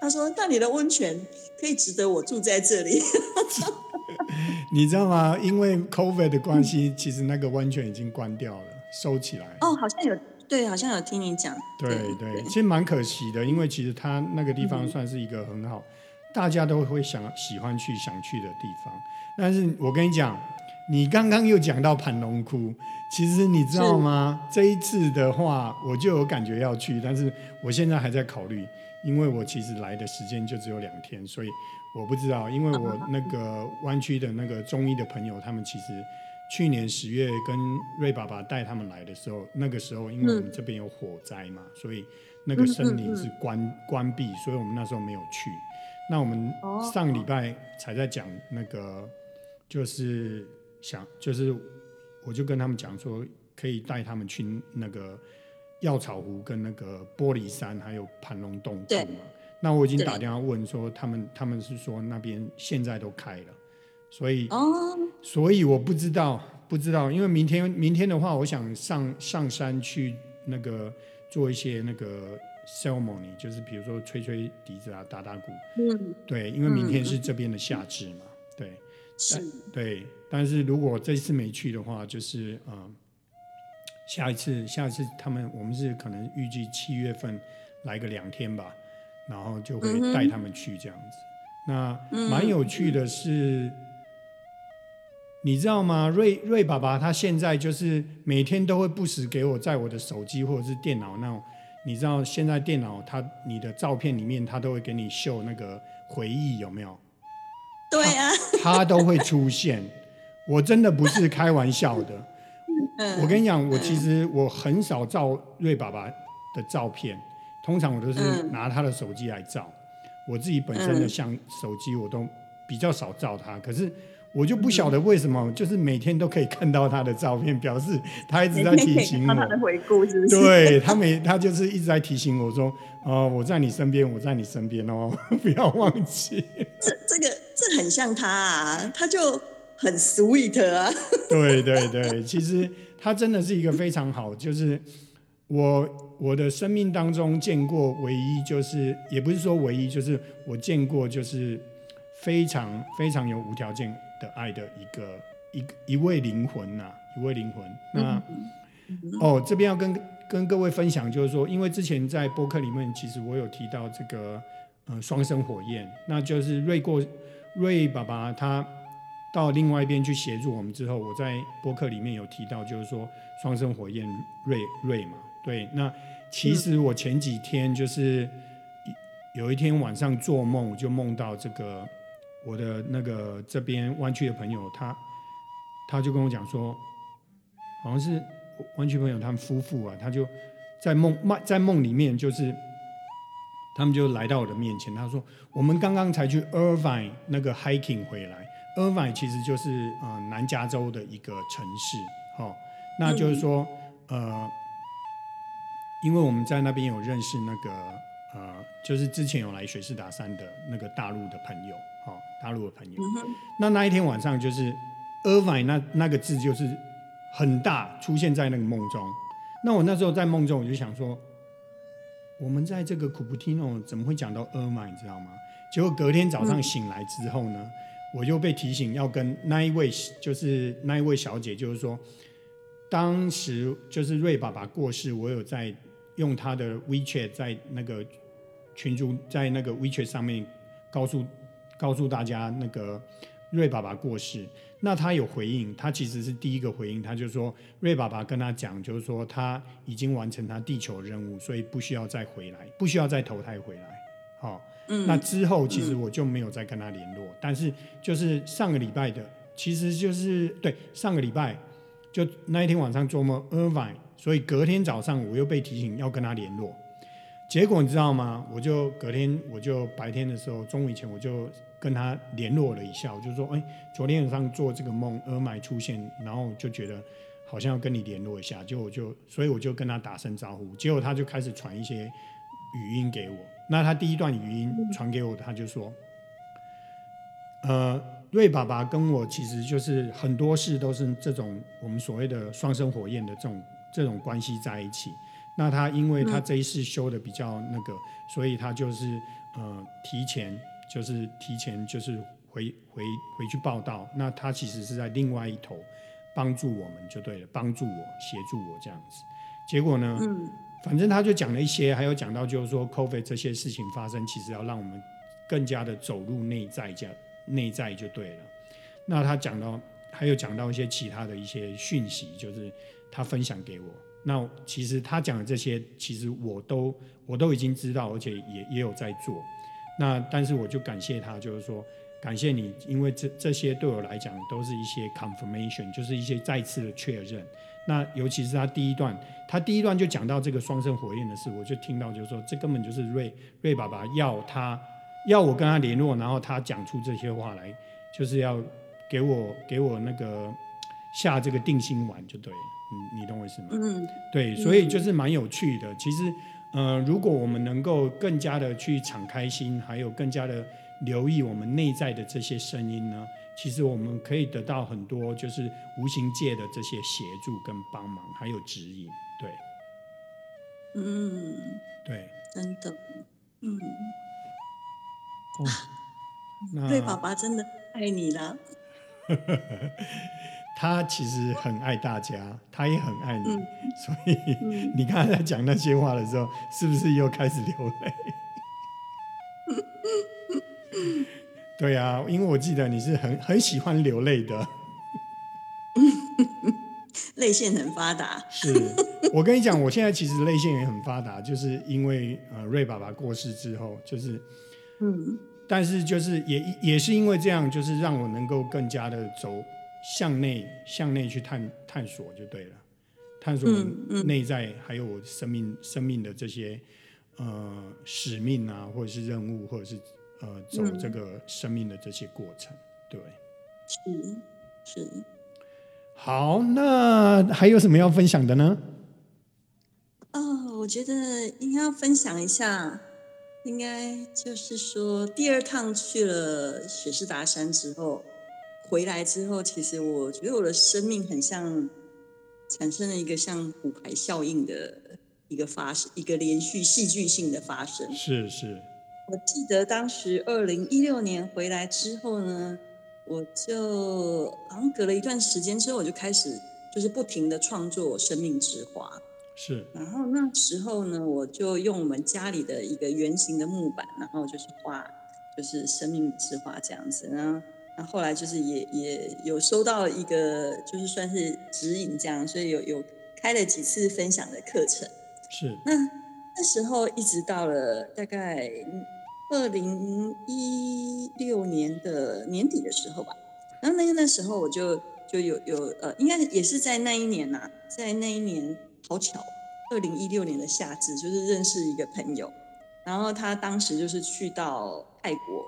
他说：“那你的温泉可以值得我住在这里。” 你知道吗？因为 COVID 的关系，其实那个温泉已经关掉了，收起来。哦，好像有对，好像有听你讲。对对，其实蛮可惜的，因为其实它那个地方算是一个很好，大家都会想喜欢去、想去的地方。但是我跟你讲。你刚刚又讲到盘龙窟，其实你知道吗？这一次的话，我就有感觉要去，但是我现在还在考虑，因为我其实来的时间就只有两天，所以我不知道。因为我那个湾区的那个中医的朋友，他们其实去年十月跟瑞爸爸带他们来的时候，那个时候因为我们这边有火灾嘛，所以那个森林是关关闭，所以我们那时候没有去。那我们上礼拜才在讲那个，就是。想就是，我就跟他们讲说，可以带他们去那个药草湖、跟那个玻璃山，还有盘龙洞。那我已经打电话问说，他们他们是说那边现在都开了，所以哦，所以我不知道不知道，因为明天明天的话，我想上上山去那个做一些那个 ceremony，就是比如说吹吹笛子啊、打打鼓。嗯，对，因为明天是这边的夏至嘛，对。是，对，但是如果这次没去的话，就是呃，下一次，下一次他们我们是可能预计七月份来个两天吧，然后就会带他们去这样子。那蛮有趣的是，你知道吗？瑞瑞爸爸他现在就是每天都会不时给我在我的手机或者是电脑那种，你知道现在电脑他你的照片里面他都会给你秀那个回忆有没有？对啊，他都会出现，我真的不是开玩笑的。我跟你讲，我其实我很少照瑞爸爸的照片，通常我都是拿他的手机来照。我自己本身的相手机我都比较少照他，可是我就不晓得为什么，就是每天都可以看到他的照片，表示他一直在提醒我。他的回顾是不是？对他每他就是一直在提醒我说：“哦，我在你身边，我在你身边哦，不要忘记。”这这个。这很像他啊，他就很 sweet 啊。对对对，其实他真的是一个非常好，就是我我的生命当中见过唯一，就是也不是说唯一，就是我见过就是非常非常有无条件的爱的一个一一位灵魂呐，一位灵魂。那哦，这边要跟跟各位分享，就是说，因为之前在播客里面，其实我有提到这个呃双生火焰，那就是瑞过。瑞爸爸他到另外一边去协助我们之后，我在播客里面有提到，就是说双生火焰瑞瑞嘛，对。那其实我前几天就是有一天晚上做梦，就梦到这个我的那个这边湾区的朋友，他他就跟我讲说，好像是湾区朋友他们夫妇啊，他就在梦梦在梦里面就是。他们就来到我的面前，他说：“我们刚刚才去 Irvine 那个 hiking 回来 Irvine 其实就是呃南加州的一个城市，哦，那就是说呃，因为我们在那边有认识那个呃，就是之前有来学士达山的那个大陆的朋友，哦，大陆的朋友，那那一天晚上就是 Irvine 那那个字就是很大出现在那个梦中，那我那时候在梦中我就想说，我们在这个库布提诺怎么会讲到 Irvine，你知道吗？结果隔天早上醒来之后呢，我就被提醒要跟那一位，就是那一位小姐，就是说，当时就是瑞爸爸过世，我有在用他的 WeChat 在那个群主在那个 WeChat 上面告诉告诉大家那个瑞爸爸过世。那他有回应，他其实是第一个回应，他就说瑞爸爸跟他讲，就是说他已经完成他地球任务，所以不需要再回来，不需要再投胎回来，好。那之后其实我就没有再跟他联络，但是就是上个礼拜的，其实就是对上个礼拜就那一天晚上做梦 Irvine，所以隔天早上我又被提醒要跟他联络，结果你知道吗？我就隔天我就白天的时候中午以前我就跟他联络了一下，我就说哎，昨天晚上做这个梦 Irvine 出现，然后就觉得好像要跟你联络一下，就我就所以我就跟他打声招呼，结果他就开始传一些语音给我。那他第一段语音传给我，他就说：“呃，瑞爸爸跟我其实就是很多事都是这种我们所谓的双生火焰的这种这种关系在一起。那他因为他这一世修的比较那个，所以他就是呃提前就是提前就是回回回去报道。那他其实是在另外一头帮助我们就对了，帮助我协助我这样子。结果呢？”反正他就讲了一些，还有讲到就是说，COVID 这些事情发生，其实要让我们更加的走入内在，这样内在就对了。那他讲到，还有讲到一些其他的一些讯息，就是他分享给我。那其实他讲的这些，其实我都我都已经知道，而且也也有在做。那但是我就感谢他，就是说感谢你，因为这这些对我来讲都是一些 confirmation，就是一些再次的确认。那尤其是他第一段，他第一段就讲到这个双生火焰的事，我就听到就是说，这根本就是瑞瑞爸爸要他要我跟他联络，然后他讲出这些话来，就是要给我给我那个下这个定心丸，就对，你你懂我意思吗？嗯，对，所以就是蛮有趣的。其实，呃，如果我们能够更加的去敞开心，还有更加的留意我们内在的这些声音呢？其实我们可以得到很多，就是无形界的这些协助跟帮忙，还有指引，对，嗯，对，真的，嗯，对，爸爸真的爱你了，他其实很爱大家，他也很爱你，所以你刚才在讲那些话的时候，是不是又开始流泪？对啊，因为我记得你是很很喜欢流泪的，泪腺很发达。是我跟你讲，我现在其实泪腺也很发达，就是因为呃瑞爸爸过世之后，就是嗯，但是就是也也是因为这样，就是让我能够更加的走向内向内去探探索就对了，探索内在还有我生命生命的这些呃使命啊，或者是任务，或者是。呃，走这个生命的这些过程，对，是是。好，那还有什么要分享的呢？哦，我觉得应该要分享一下，应该就是说，第二趟去了雪士达山之后，回来之后，其实我觉得我的生命很像产生了一个像骨牌效应的一个发生，一个连续戏剧性的发生。是是。我记得当时二零一六年回来之后呢，我就好像隔了一段时间之后，我就开始就是不停的创作生命之花。是。然后那时候呢，我就用我们家里的一个圆形的木板，然后就是画，就是生命之花这样子。然后，那后来就是也也有收到一个，就是算是指引这样，所以有有开了几次分享的课程。是。那那时候一直到了大概。二零一六年的年底的时候吧，然后那个那时候我就就有有呃，应该也是在那一年呐，在那一年好巧，二零一六年的夏至，就是认识一个朋友，然后他当时就是去到泰国，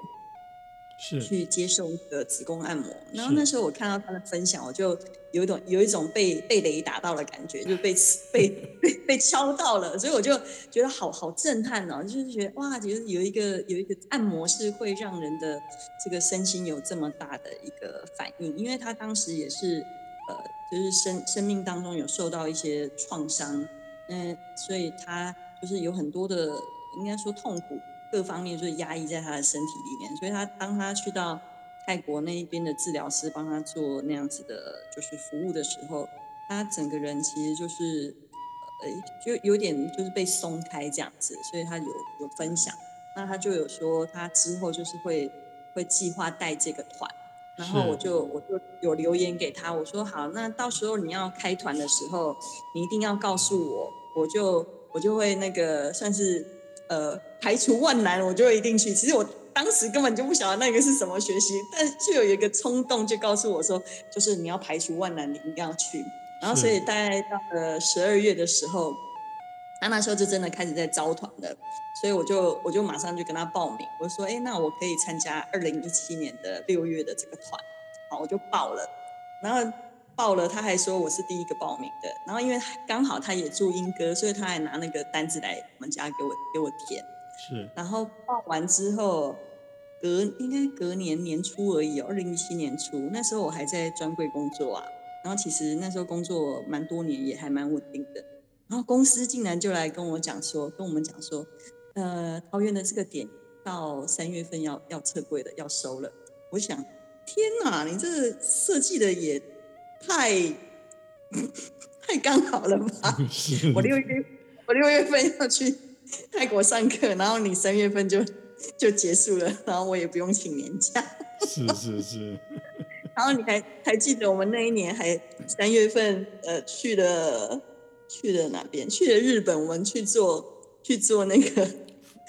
是。去接受一个子宫按摩。然后那时候我看到他的分享，我就有一种有一种被被雷打到的感觉，就被被被被敲到了，所以我就觉得好好震撼哦，就是觉得哇，就是有一个有一个按摩是会让人的这个身心有这么大的一个反应，因为他当时也是呃，就是生生命当中有受到一些创伤，嗯，所以他就是有很多的应该说痛苦。各方面就是压抑在他的身体里面，所以他当他去到泰国那一边的治疗师帮他做那样子的，就是服务的时候，他整个人其实就是呃，就有点就是被松开这样子，所以他有有分享，那他就有说他之后就是会会计划带这个团，然后我就我就有留言给他，我说好，那到时候你要开团的时候，你一定要告诉我，我就我就会那个算是。呃，排除万难，我就一定去。其实我当时根本就不晓得那个是什么学习，但就有一个冲动，就告诉我说，就是你要排除万难，你一定要去。然后，所以大概到了十二月的时候，他那时候就真的开始在招团了。所以我就我就马上就跟他报名，我说，哎，那我可以参加二零一七年的六月的这个团，好，我就报了。然后。报了，他还说我是第一个报名的。然后因为刚好他也住英歌，所以他还拿那个单子来我们家给我给我填。是。然后报完之后，隔应该隔年年初而已，哦二零一七年初，那时候我还在专柜工作啊。然后其实那时候工作蛮多年，也还蛮稳定的。然后公司竟然就来跟我讲说，跟我们讲说，呃，桃园的这个点到三月份要要撤柜的，要收了。我想，天哪，你这设计的也。太太刚好了吧？我六月我六月份要去泰国上课，然后你三月份就就结束了，然后我也不用请年假。是是是。然后你还还记得我们那一年还三月份呃去了去了哪边？去了日本，我们去做去做那个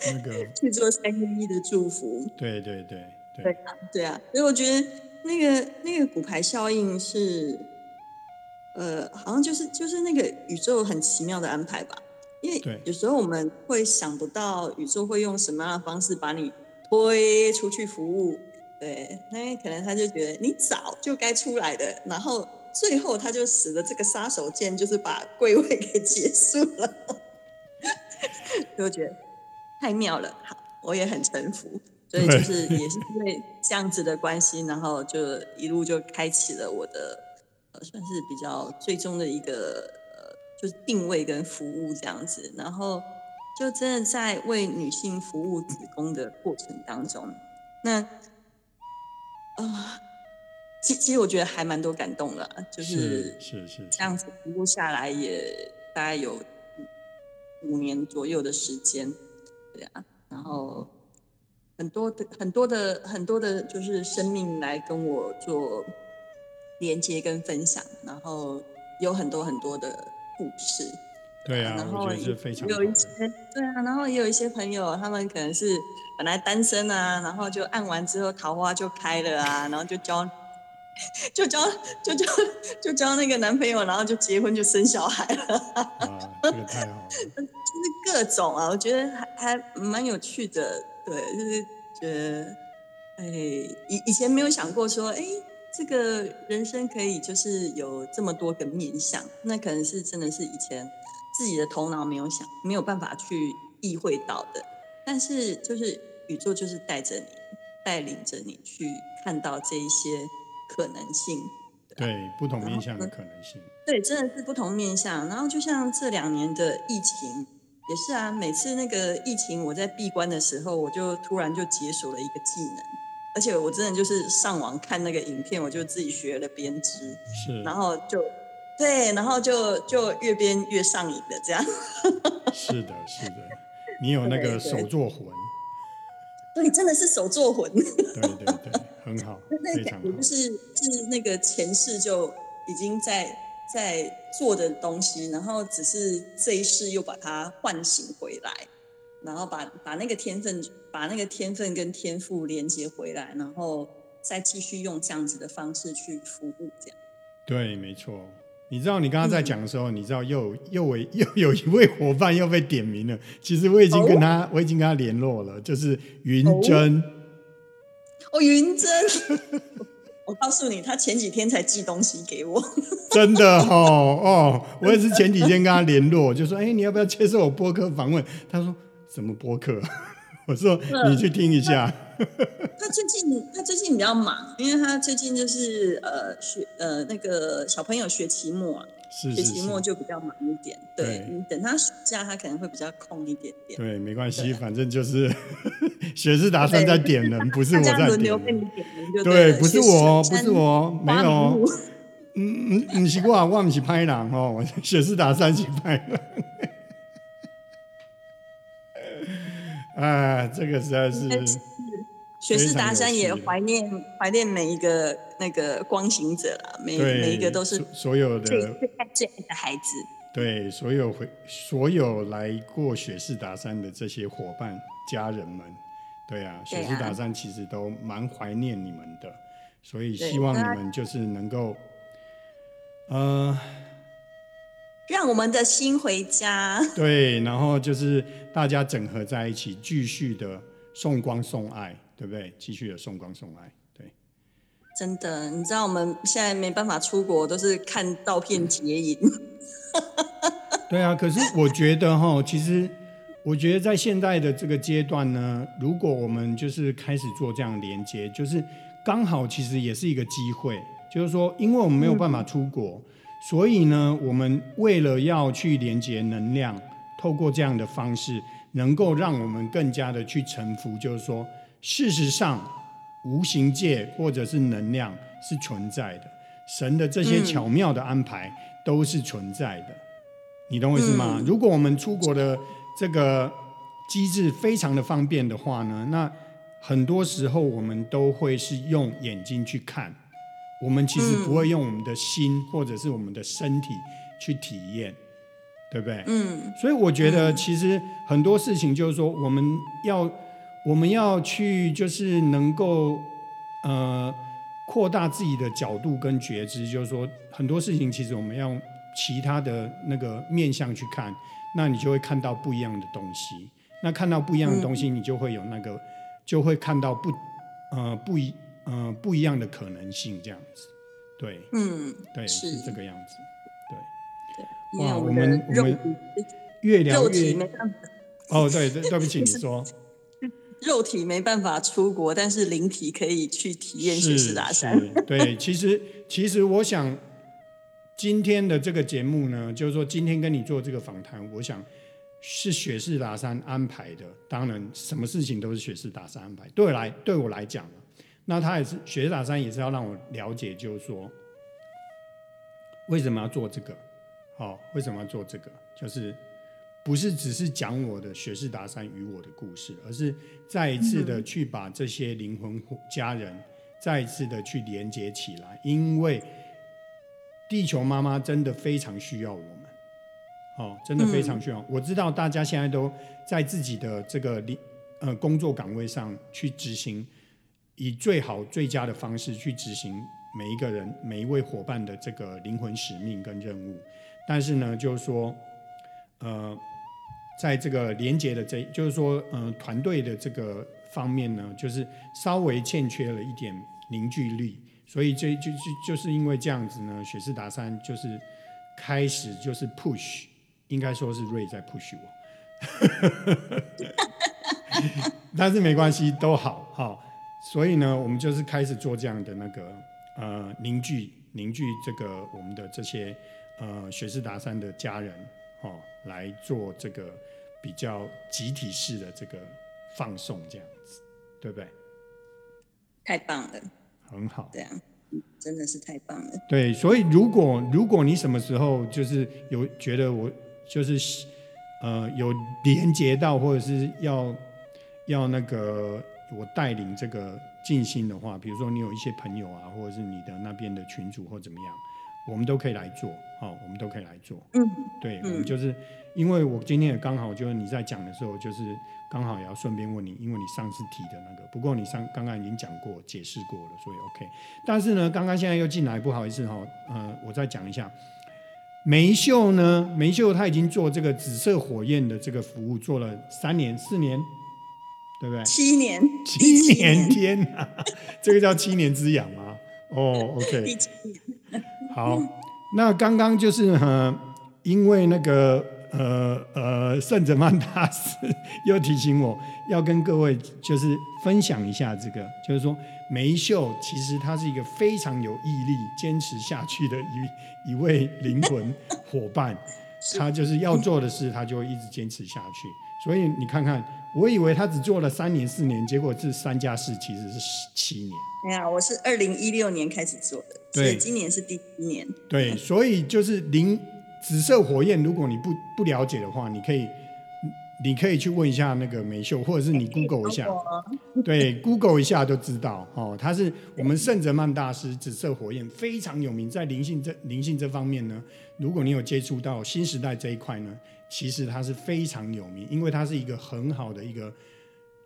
那个去做三一一的祝福。对对对对啊对啊，所以我觉得。那个那个骨牌效应是，呃，好像就是就是那个宇宙很奇妙的安排吧。因为有时候我们会想不到宇宙会用什么样的方式把你推出去服务，对，那可能他就觉得你早就该出来的，然后最后他就使得这个杀手锏，就是把贵位给结束了，就觉得太妙了。好，我也很臣服。所以就是也是因为这样子的关系，然后就一路就开启了我的呃，算是比较最终的一个呃，就是定位跟服务这样子。然后就真的在为女性服务子宫的过程当中，那啊，其其实我觉得还蛮多感动的，就是是是这样子一路下来也大概有五年左右的时间，对啊，然后。很多的很多的很多的，就是生命来跟我做连接跟分享，然后有很多很多的故事。对啊，然后有一些对啊，然后也有一些朋友，他们可能是本来单身啊，然后就按完之后桃花就开了啊，然后就交 就交就交 就交那个男朋友，然后就结婚就生小孩了。啊，这个太好了。就是各种啊，我觉得还还蛮有趣的。对，就是觉得，哎，以以前没有想过说，哎，这个人生可以就是有这么多个面向，那可能是真的是以前自己的头脑没有想，没有办法去意会到的。但是就是宇宙就是带着你，带领着你去看到这一些可能性，对不同面向的可能性，对，真的是不同面向。然后就像这两年的疫情。也是啊，每次那个疫情我在闭关的时候，我就突然就解锁了一个技能，而且我真的就是上网看那个影片，我就自己学了编织，是，然后就对，然后就就越编越上瘾的这样。是的，是的，你有那个手作魂，对，真的是手作魂。对 对对，很好，非常好。就是是那个前世就已经在。在做的东西，然后只是这一世又把它唤醒回来，然后把把那个天分，把那个天分跟天赋连接回来，然后再继续用这样子的方式去服务，这样。对，没错。你知道，你刚刚在讲的时候，你知道又又为又有一位伙伴又被点名了。其实我已经跟他，我已经跟他联络了，就是云珍。哦，云珍，我告诉你，他前几天才寄东西给我。真的哦哦，我也是前几天跟他联络，就说：“哎，你要不要接受我播客访问？”他说：“什么播客？” 我说：“你去听一下。”他最近他最近比较忙，因为他最近就是呃学呃那个小朋友学期末。学期末就比较忙一点，对你等他暑假，他可能会比较空一点点。对，没关系，反正就是雪士达算在点人，不是我在轮流被你点人，对，不是我，不是我，没有，嗯嗯，不是我，我不是拍人哦，雪士达三是拍人。啊，这个实在是。雪士达山也怀念怀念每一个那个光行者啦，每每一个都是所有的最最爱最爱的孩子。对，所有回所有来过雪士达山的这些伙伴家人们，对啊，雪士达山其实都蛮怀念你们的，所以希望你们就是能够，呃，让我们的心回家。对，然后就是大家整合在一起，继续的送光送爱。对不对？继续的送光送爱，对，真的，你知道我们现在没办法出国，都是看照片结影。对啊，可是我觉得哈，其实我觉得在现在的这个阶段呢，如果我们就是开始做这样连接，就是刚好其实也是一个机会，就是说，因为我们没有办法出国，所以呢，我们为了要去连接能量，透过这样的方式，能够让我们更加的去臣服，就是说。事实上，无形界或者是能量是存在的，神的这些巧妙的安排都是存在的，你懂我意思吗？如果我们出国的这个机制非常的方便的话呢，那很多时候我们都会是用眼睛去看，我们其实不会用我们的心或者是我们的身体去体验，对不对？嗯。所以我觉得其实很多事情就是说我们要。我们要去，就是能够，呃，扩大自己的角度跟觉知，就是说很多事情其实我们要其他的那个面向去看，那你就会看到不一样的东西。那看到不一样的东西，你就会有那个，就会看到不，呃，不一，呃，不一样的可能性，这样子。对，嗯，对，是这个样子。对，哇，我们我们越聊越哦，对对，对不起，你说。肉体没办法出国，但是灵体可以去体验雪士达山。对，其实其实我想今天的这个节目呢，就是说今天跟你做这个访谈，我想是雪士达山安排的。当然，什么事情都是雪士达山安排。对我来，对我来讲，那他也是雪士达山，也是要让我了解，就是说为什么要做这个？好，为什么要做这个？就是。不是只是讲我的学士达山与我的故事，而是再一次的去把这些灵魂家人再一次的去连接起来，因为地球妈妈真的非常需要我们，哦，真的非常需要。我知道大家现在都在自己的这个呃工作岗位上去执行，以最好最佳的方式去执行每一个人每一位伙伴的这个灵魂使命跟任务，但是呢，就是说，呃。在这个连接的这，就是说，嗯，团队的这个方面呢，就是稍微欠缺了一点凝聚力，所以这就就就是因为这样子呢，雪士达山就是开始就是 push，应该说是瑞在 push 我，但是没关系，都好哈。所以呢，我们就是开始做这样的那个呃凝聚凝聚这个我们的这些呃雪士达山的家人哦，来做这个。比较集体式的这个放送，这样子，对不对？太棒了，很好，这样，真的是太棒了。对，所以如果如果你什么时候就是有觉得我就是呃有连接到，或者是要要那个我带领这个静心的话，比如说你有一些朋友啊，或者是你的那边的群主或怎么样，我们都可以来做，好，我们都可以来做。嗯，对，我们就是。因为我今天也刚好就是你在讲的时候，就是刚好也要顺便问你，因为你上次提的那个，不过你上刚刚已经讲过解释过了，所以 OK。但是呢，刚刚现在又进来，不好意思哈，呃，我再讲一下，梅秀呢，梅秀他已经做这个紫色火焰的这个服务做了三年、四年、对不对？七年，七第年，天哪，这个叫七年之痒吗？哦，OK，第七年，好，那刚刚就是呃，因为那个呃呃，圣哲曼大师又提醒我要跟各位就是分享一下这个，就是说梅秀其实他是一个非常有毅力、坚持下去的一一位灵魂伙伴，他就是要做的事，他就会一直坚持下去。所以你看看，我以为他只做了三年四年，结果这三加四其实是七年。对啊，我是二零一六年开始做的，所以今年是第一年。对，所以就是零紫色火焰，如果你不不了解的话，你可以你可以去问一下那个梅秀，或者是你 Google 一下，对，Google 一下就知道哦。他是我们圣哲曼大师，紫色火焰非常有名，在灵性这灵性这方面呢，如果你有接触到新时代这一块呢，其实它是非常有名，因为它是一个很好的一个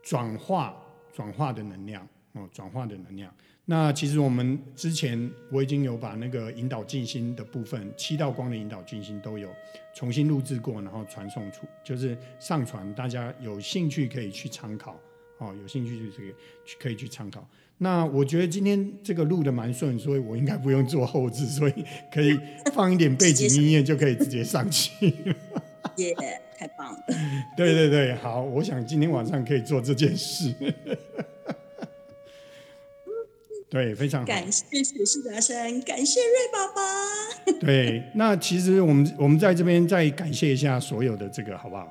转化转化的能量哦，转化的能量。那其实我们之前我已经有把那个引导静心的部分，七道光的引导静心都有重新录制过，然后传送出，就是上传，大家有兴趣可以去参考哦，有兴趣就这个去可以去参考。那我觉得今天这个录的蛮顺，所以我应该不用做后置，所以可以放一点背景音乐就可以直接上去。耶，太棒了！对对对，好，我想今天晚上可以做这件事。对，非常好。感谢雪士达山，感谢瑞爸爸。对，那其实我们我们在这边再感谢一下所有的这个好不好？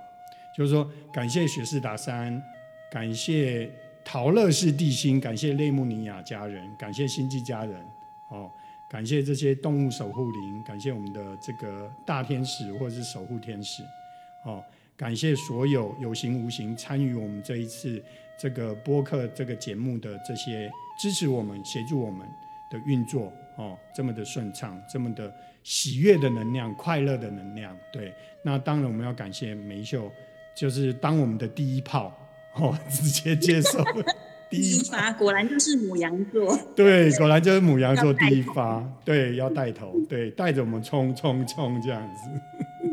就是说，感谢雪士达山，感谢陶乐士地心，感谢内穆尼亚家人，感谢星际家人，哦，感谢这些动物守护灵，感谢我们的这个大天使或者是守护天使，哦，感谢所有有形无形参与我们这一次这个播客这个节目的这些支持我们、协助我们的运作哦，这么的顺畅，这么的喜悦的能量、快乐的能量。对，那当然我们要感谢梅秀，就是当我们的第一炮哦，直接接受 第一一发果然就是母羊座，对，果然就是母羊座第一发，对，要带头，对，带着我们冲冲冲这样子。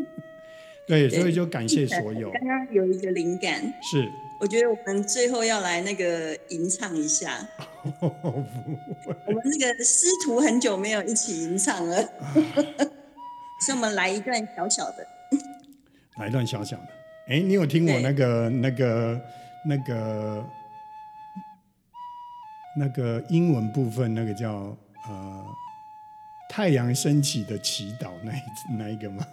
对，所以就感谢所有，刚刚有一个灵感，是，我觉得我们最后要来那个吟唱一下。我们那个师徒很久没有一起吟唱了，所以我们来一段小小的。来一段小小的。哎，你有听我那个那个那个那个英文部分那个叫呃太阳升起的祈祷那一那一个吗？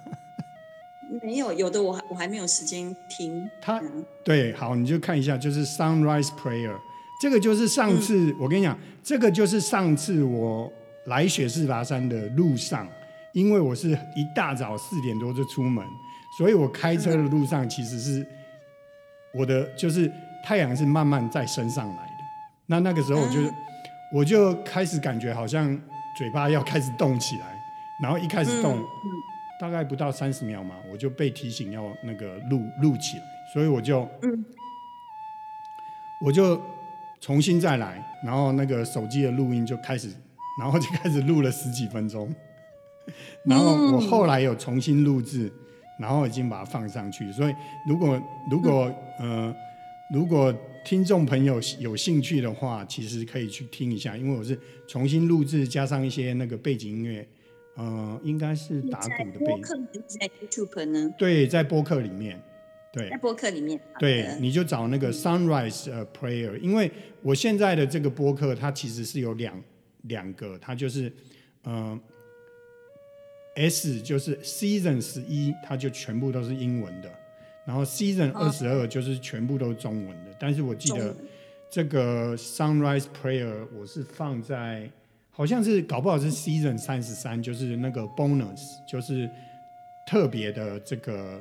没有，有的我还我还没有时间听。他嗯对，好，你就看一下，就是 Sunrise Prayer，这个就是上次、我跟你讲，这个就是上次我来雪士拔山的路上，因为我是一大早四点多就出门，所以我开车的路上其实是我的就是太阳是慢慢在升上来的。那那个时候我就、嗯我就开始感觉好像嘴巴要开始动起来，然后一开始动。嗯大概不到三十秒嘛，我就被提醒要那个录录起来，所以我就嗯。我就重新再来，然后那个手机的录音就开始，然后就开始录了十几分钟，然后我后来有重新录制，然后已经把它放上去，所以如果如果呃如果听众朋友有兴趣的话，其实可以去听一下，因为我是重新录制加上一些那个背景音乐，呃，应该是打鼓的背景。在 YouTube 呢？对，在播客里面，对。在播客里面。对，你就找那个 Sunrise 呃 Prayer，因为我现在的这个播客它其实是有两两个，它就是呃 S 就是 Season 十一，它就全部都是英文的，然后 Season 二十二就是全部都是中文的，但是我记得这个 Sunrise Prayer 我是放在好像是搞不好是 Season 三十三，就是那个 Bonus，就是特别的这个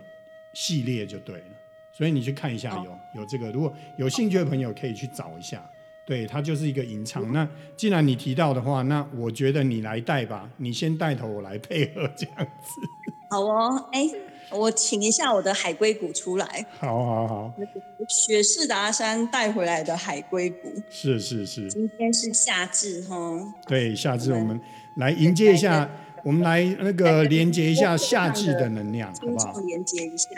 系列就对了。所以你去看一下哦有、有这个，如果有兴趣的朋友可以去找一下。对，它就是一个吟唱。那既然你提到的话，那我觉得你来带吧，你先带头，我来配合这样子。好哦，哎，我请一下我的海龟骨出来，好好好，雪士达山带回来的海龟骨。是是是，今天是夏至哈，对，夏至我们来迎接一下，我们来那个连接一下夏至的能量，好听不好？连接一下。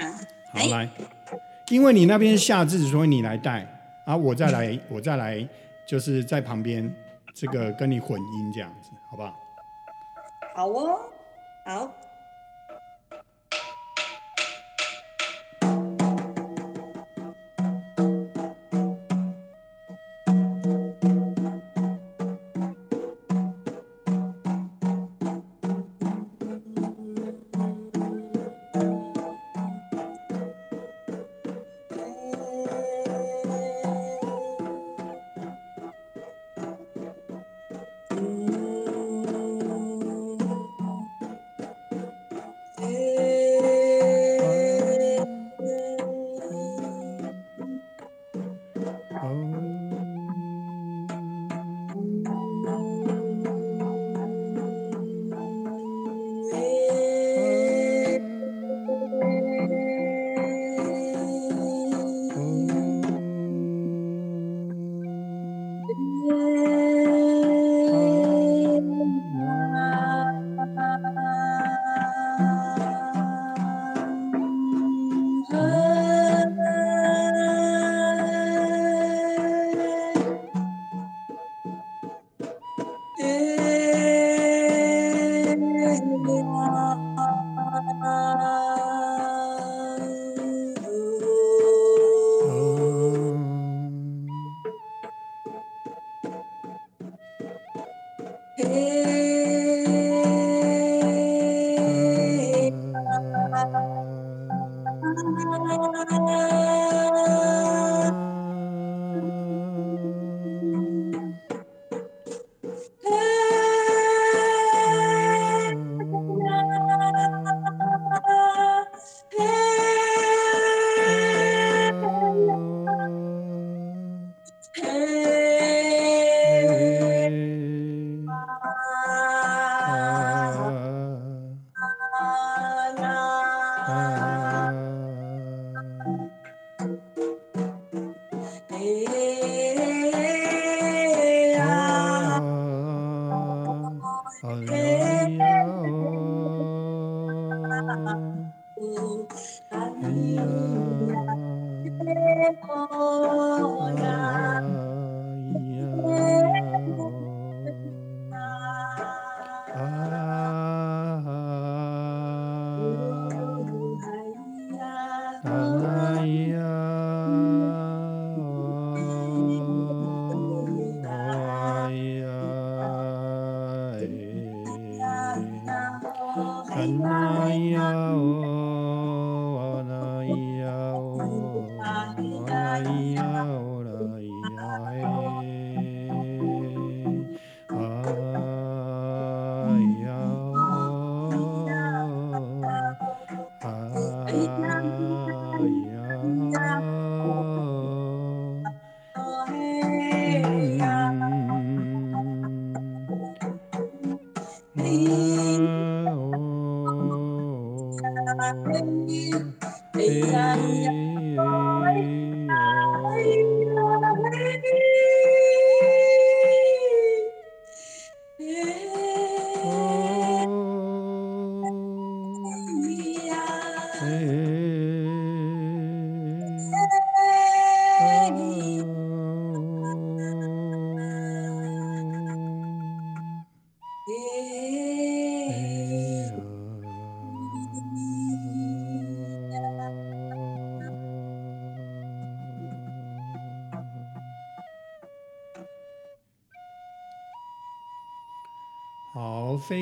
好，来，因为你那边夏至，所以你来带啊，我再来，我再来，就是在旁边这个跟你混音这样子，好不好？好哦，好。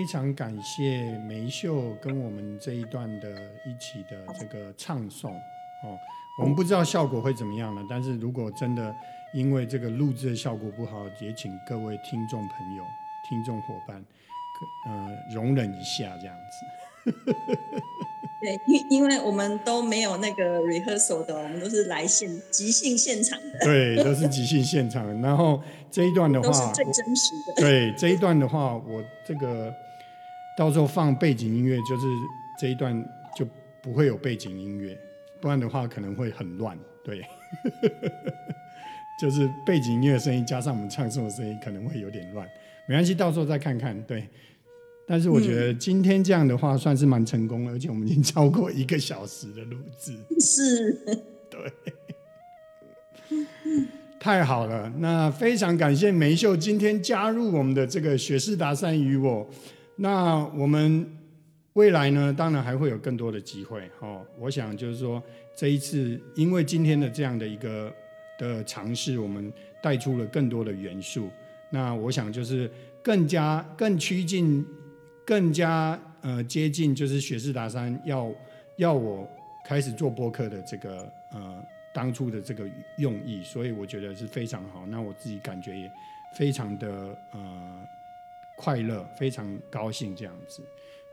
常感谢梅秀跟我们这一段的一起的这个唱诵哦，我们不知道效果会怎么样了，但是如果真的因为这个录制的效果不好，也请各位听众朋友、听众伙伴，呃，容忍一下这样子。对，因因为我们都没有那个 rehearsal 的，我们都是来现即兴现场的。对，都是即兴现场。然后这一段的话，都是最真实的。对，这一段的话，我这个到时候放背景音乐，就是这一段就不会有背景音乐，不然的话可能会很乱。对，就是背景音乐声音加上我们唱诵的声音，可能会有点乱。没关系，到时候再看看。对。但是我觉得今天这样的话算是蛮成功了，而且我们已经超过一个小时的录制。是，对，太好了，那非常感谢梅秀今天加入我们的这个雪士达山与我。那我们未来呢，当然还会有更多的机会哦。我想就是说，这一次因为今天的这样的一个的尝试，我们带出了更多的元素。那我想就是更加更趋近，更加呃接近，就是雪士达山要要我开始做播客的这个呃。当初的这个用意，所以我觉得是非常好。那我自己感觉也非常的呃快乐，非常高兴这样子。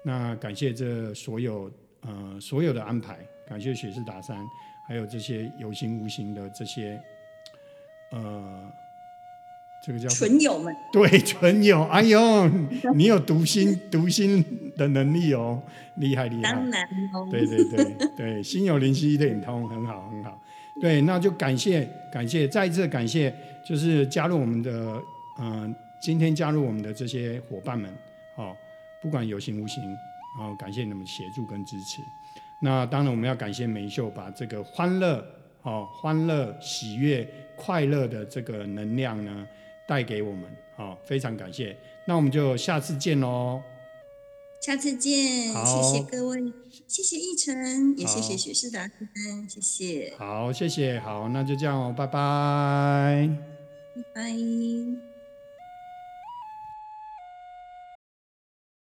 那感谢这所有呃所有的安排，感谢雪士达山，还有这些有形无形的这些呃这个叫纯友们。对，纯友。哎呦，你有读心读心的能力哦，厉害厉害。当然哦。对对对对，心有灵犀一点通，很好很好。对，那就感谢感谢，再一次感谢，就是加入我们的，嗯，今天加入我们的这些伙伴们，哦，不管有形无形，然后感谢你们协助跟支持。那当然我们要感谢梅秀，把这个欢乐，哦，欢乐、喜悦、快乐的这个能量呢带给我们，哦，非常感谢。那我们就下次见喽。下次见，谢谢各位，谢谢奕晨，也谢谢雪士达山，谢谢。好，谢谢，好，那就这样哦，拜拜，拜拜。